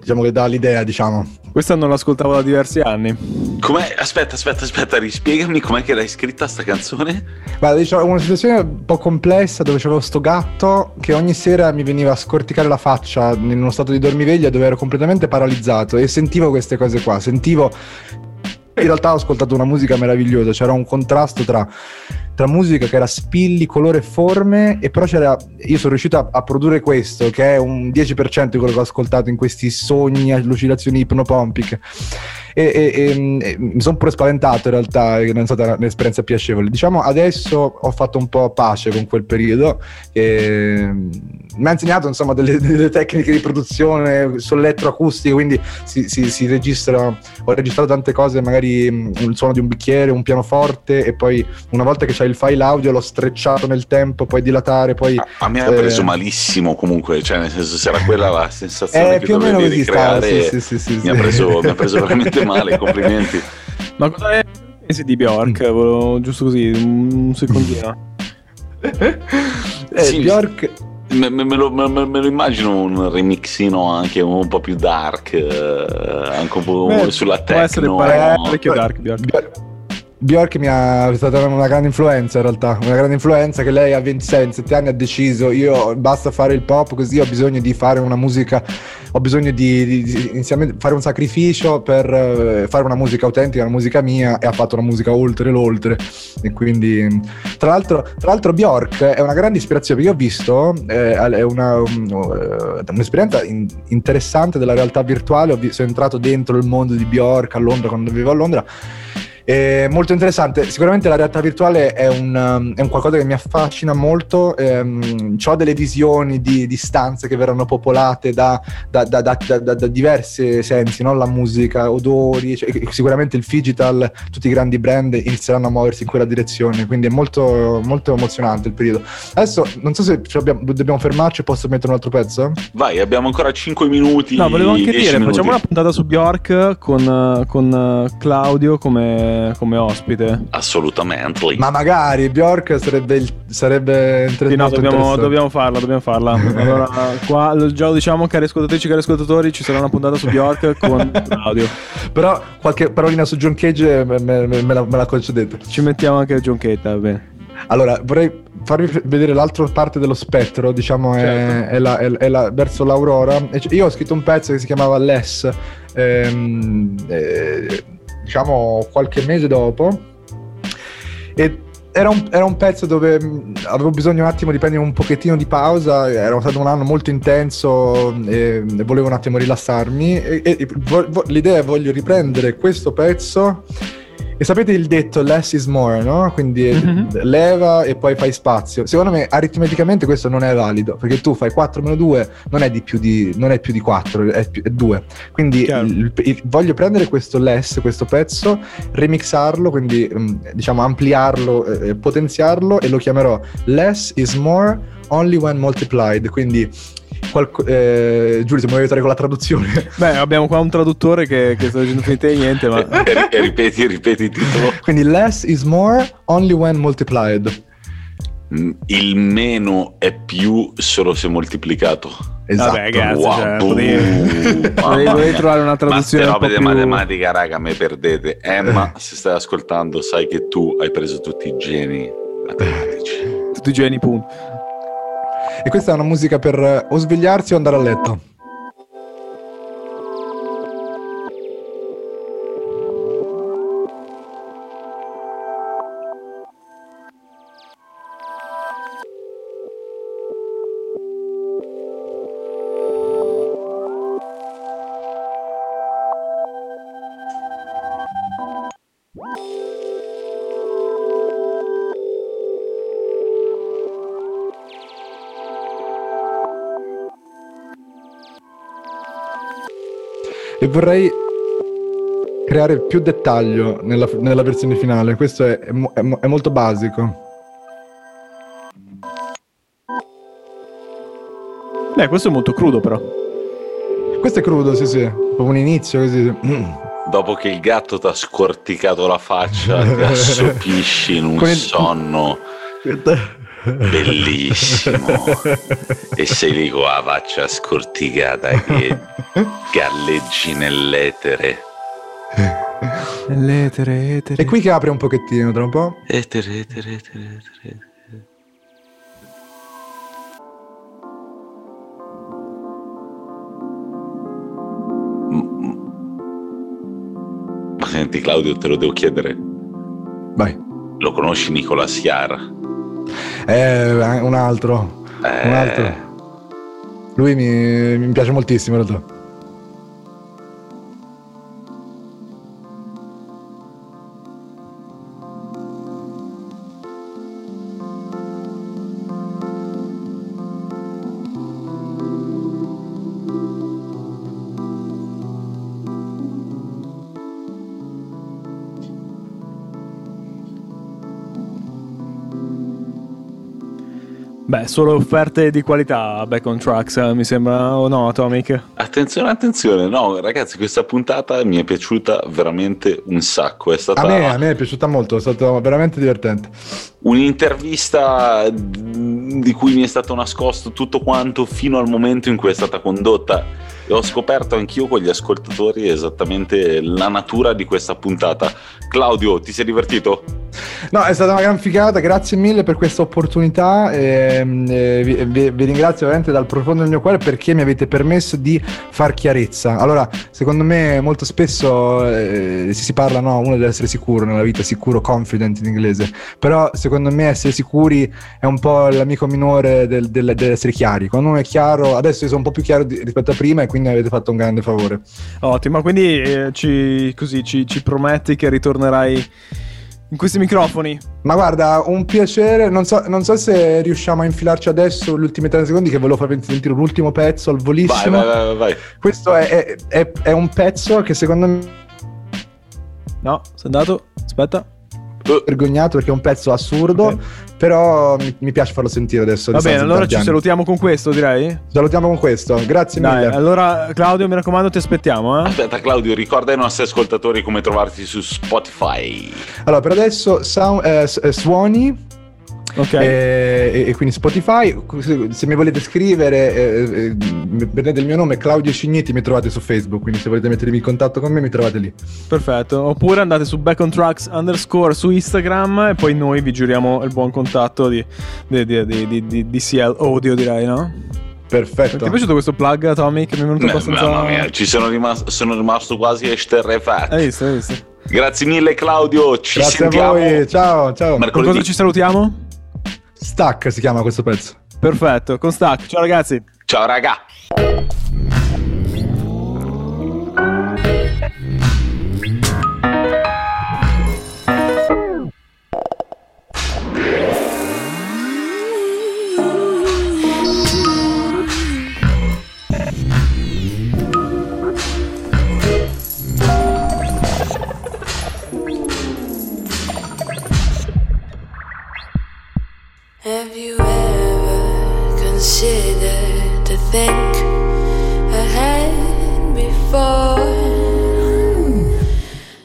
Diciamo che dà l'idea, diciamo. Questa non l'ascoltavo da diversi anni. Com'è? Aspetta, aspetta, aspetta, rispiegami com'è che l'hai scritta sta canzone? Guarda, diciamo, una situazione un po' complessa dove c'avevo sto gatto che ogni sera mi veniva a scorticare la faccia in uno stato di dormiveglia dove ero completamente paralizzato e sentivo queste cose qua, sentivo... In realtà ho ascoltato una musica meravigliosa, c'era un contrasto tra, tra musica che era spilli, colore e forme e però c'era... Io sono riuscito a, a produrre questo che è un 10% di quello che ho ascoltato in questi sogni, allucinazioni ipnopompiche. E, e- e- e mi sono pure spaventato in realtà non è stata un'esperienza piacevole. Diciamo adesso ho fatto un po' pace con quel periodo e mi ha insegnato insomma delle, delle tecniche di produzione sull'elettroacustica quindi si, si, si registra ho registrato tante cose magari mh, il suono di un bicchiere un pianoforte e poi una volta che c'hai il file audio l'ho strecciato nel tempo poi dilatare poi A, a me ha eh, preso malissimo comunque, cioè nel senso se era quella la sensazione eh, che più o meno così stava sì, sì, sì, sì, mi, ha sì. preso, mi ha preso veramente male, complimenti. Ma cosa pensi di Bjork? Volevo- giusto così, un secondino. eh, Sì, Bjork Me, me- me lo, me- me lo immagino un remixino anche un po' più dark, eh, anche un po' Beh, sulla Può essere techno. pare- parecchio dark Bjork. Mi ha è stata una grande influenza in realtà, una grande influenza che lei a 26, 27 anni ha deciso io basta fare il pop così ho bisogno di fare una musica, ho bisogno di, di- di fare un sacrificio per eh, fare una musica autentica, una musica mia e ha fatto una musica oltre l'oltre e quindi tra l'altro, tra l'altro Bjork è una grande ispirazione perché ho visto eh, è una, um, un'esperienza in- interessante della realtà virtuale, ho vi- sono entrato dentro il mondo di Bjork a Londra quando vivevo a Londra è molto interessante. Sicuramente la realtà virtuale è un, um, è un qualcosa che mi affascina molto. Ehm, ho delle visioni di, di stanze che verranno popolate da, da, da, da, da- da- da diversi sensi, no? la musica, odori. cioè, sicuramente il digital, tutti i grandi brand inizieranno a muoversi in quella direzione. Quindi è molto, molto emozionante il periodo. Adesso non so se abbiamo- dobbiamo fermarci. Posso mettere un altro pezzo? Vai, abbiamo ancora 5 minuti. No, volevo anche 10 dire, minuti. facciamo una puntata su Bjork con, con Claudio come, come ospite. Assolutamente. Ma magari Bjork sarebbe, il- sarebbe Sì, no, dobbiamo, dobbiamo farla, dobbiamo farla. Allora, qua già lo diciamo, cari ascoltatrici, cari ascoltatori, ci sarà una puntata su Bjork con Claudio. Però qualche parolina su John Cage me, me- me- me la, me la concedete. Ci mettiamo anche John Cate, va bene. Allora, vorrei farvi vedere l'altra parte dello spettro, diciamo, è, Certo. è la- è- è la- verso l'Aurora. Io ho scritto un pezzo che si chiamava Less, ehm, eh, diciamo qualche mese dopo. E era un, era un pezzo dove mh, avevo bisogno un attimo di prendere un pochettino di pausa, era stato un anno molto intenso e volevo un attimo rilassarmi. E, e- vo- vo- l'idea è voglio riprendere questo pezzo. E sapete il detto less is more, no? Quindi Mhm. leva e poi fai spazio. Secondo me aritmeticamente questo non è valido, perché tu fai 4 meno 2, non è di più di, non è più di 4, è, più- è 2. Quindi il- il- voglio prendere questo less, questo pezzo, remixarlo, quindi mm, diciamo ampliarlo, eh, eh, potenziarlo e lo chiamerò less is more only when multiplied. Quindi qualco- eh, Giulio, se mi vuoi aiutare con la traduzione. Beh, abbiamo qua un traduttore che, che sta dicendo finite di niente, ma... Ripeti, ripeti il titolo. Quindi less is more only when multiplied. Mm, Il meno è più solo se moltiplicato. Esatto. Vabbè, grazie. Wow, cioè, potevi, trovare una traduzione Ma robe più... di matematica, raga, me perdete. Emma, se stai ascoltando, sai che tu hai preso tutti i geni matematici. Tutti i geni, punto. E questa è una musica per eh, o svegliarsi o andare a letto. E vorrei creare più dettaglio nella, nella versione finale. Questo è, è è mo- è molto basico. Beh, questo è molto crudo però. Questo è crudo, sì, sì. Proprio un inizio così. Dopo che il gatto ti ha scorticato la faccia, ti assopisci in un il- sonno Bellissimo. e sei lì con la faccia scorticata che galleggi nell'etere. L'etere, etere. E qui che apre un pochettino tra un po'. Etere, etere, etere, etere. Ma senti Claudio, te lo devo chiedere. Vai. Lo conosci Nicola Siar? Eh, un altro. Eh, Un altro. Lui mi, mi piace moltissimo in realtà. Beh, solo offerte di qualità back on tracks, eh, mi sembra, o no, Atomic? Attenzione, attenzione, no ragazzi, questa puntata mi è piaciuta veramente un sacco. È stata A me, a me è piaciuta molto, è stato veramente divertente. un'intervista di cui mi è stato nascosto tutto quanto fino al momento in cui è stata condotta e ho scoperto anch'io con gli ascoltatori esattamente la natura di questa puntata. Claudio, ti sei divertito? No, è stata una gran figata, grazie mille per questa opportunità. ehm, eh, vi, vi- ringrazio veramente dal profondo del mio cuore perché mi avete permesso di far chiarezza. Allora, secondo me molto spesso eh, si, si parla, no, uno deve essere sicuro nella vita, sicuro, confident in inglese, però secondo me essere sicuri è un po' l'amico minore del- del- dell'essere chiari. Quando uno è chiaro, adesso io sono un po' più chiaro di- rispetto a prima e quindi avete fatto un grande favore. Ottimo, quindi eh, ci, così, ci, ci prometti che ritornerai in questi microfoni? Ma guarda, un piacere. Non so, non so se riusciamo a infilarci adesso gli ultimi 30 secondi che volevo farvi sentire un ultimo pezzo al Vai, volissimo. vai, vai, vai. Questo è, è- è- è un pezzo che secondo me No, sei andato? Aspetta. Vergognato perché è un pezzo assurdo, Ok. però mi, mi piace farlo sentire adesso. Va bene, allora ci anni. salutiamo con questo, direi. Salutiamo con questo. Grazie Dai, mille. allora Claudio, mi raccomando, ti aspettiamo, eh? Aspetta Claudio, ricorda ai nostri ascoltatori come trovarti su Spotify. Allora, per adesso Sound- eh, eh, Suoni Ok. eh, e, e quindi Spotify. Se, mi volete scrivere, eh, eh, prendete il mio nome, Claudio Cignetti, mi trovate su Facebook. Quindi se volete mettervi in contatto con me, mi trovate lì. Perfetto. Oppure andate su back on tracks underscore su Instagram e poi noi vi giuriamo il buon contatto di, di, di, di, di- di DCL Audio, direi, no? Perfetto. Ti è piaciuto questo plug, Atomic? Mi è venuto Eh, abbastanza... Mamma mia, ci sono rimasto, sono rimasto quasi esterrefatto. Hai visto, hai visto? Grazie mille Claudio, ci Grazie sentiamo a voi. Ciao, ciao. Con mercoledì. cosa ci salutiamo? Stack si chiama questo pezzo. Perfetto, con Stack. Ciao ragazzi. Ciao raga. Think ahead before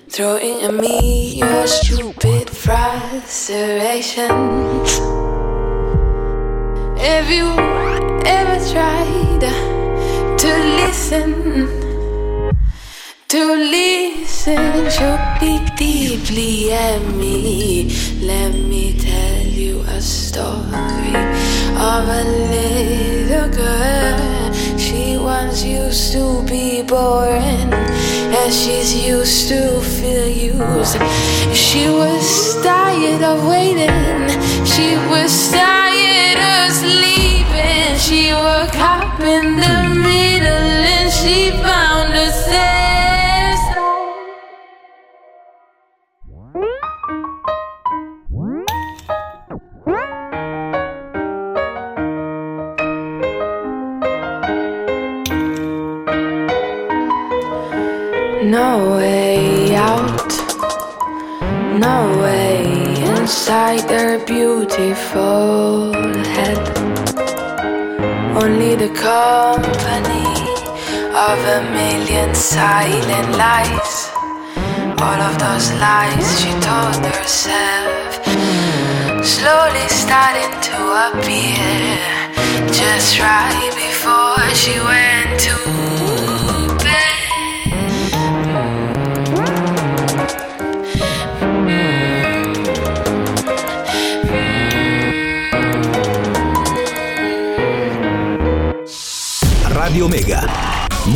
throwing at me your stupid frustrations? Have you ever tried to listen? To listen truly deeply at me. Let me tell you a story of a little She once used to be boring, and she's used to feel used. She was tired of waiting, she was tired of sleeping. She woke up in the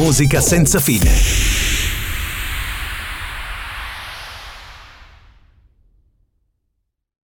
Musica senza fine.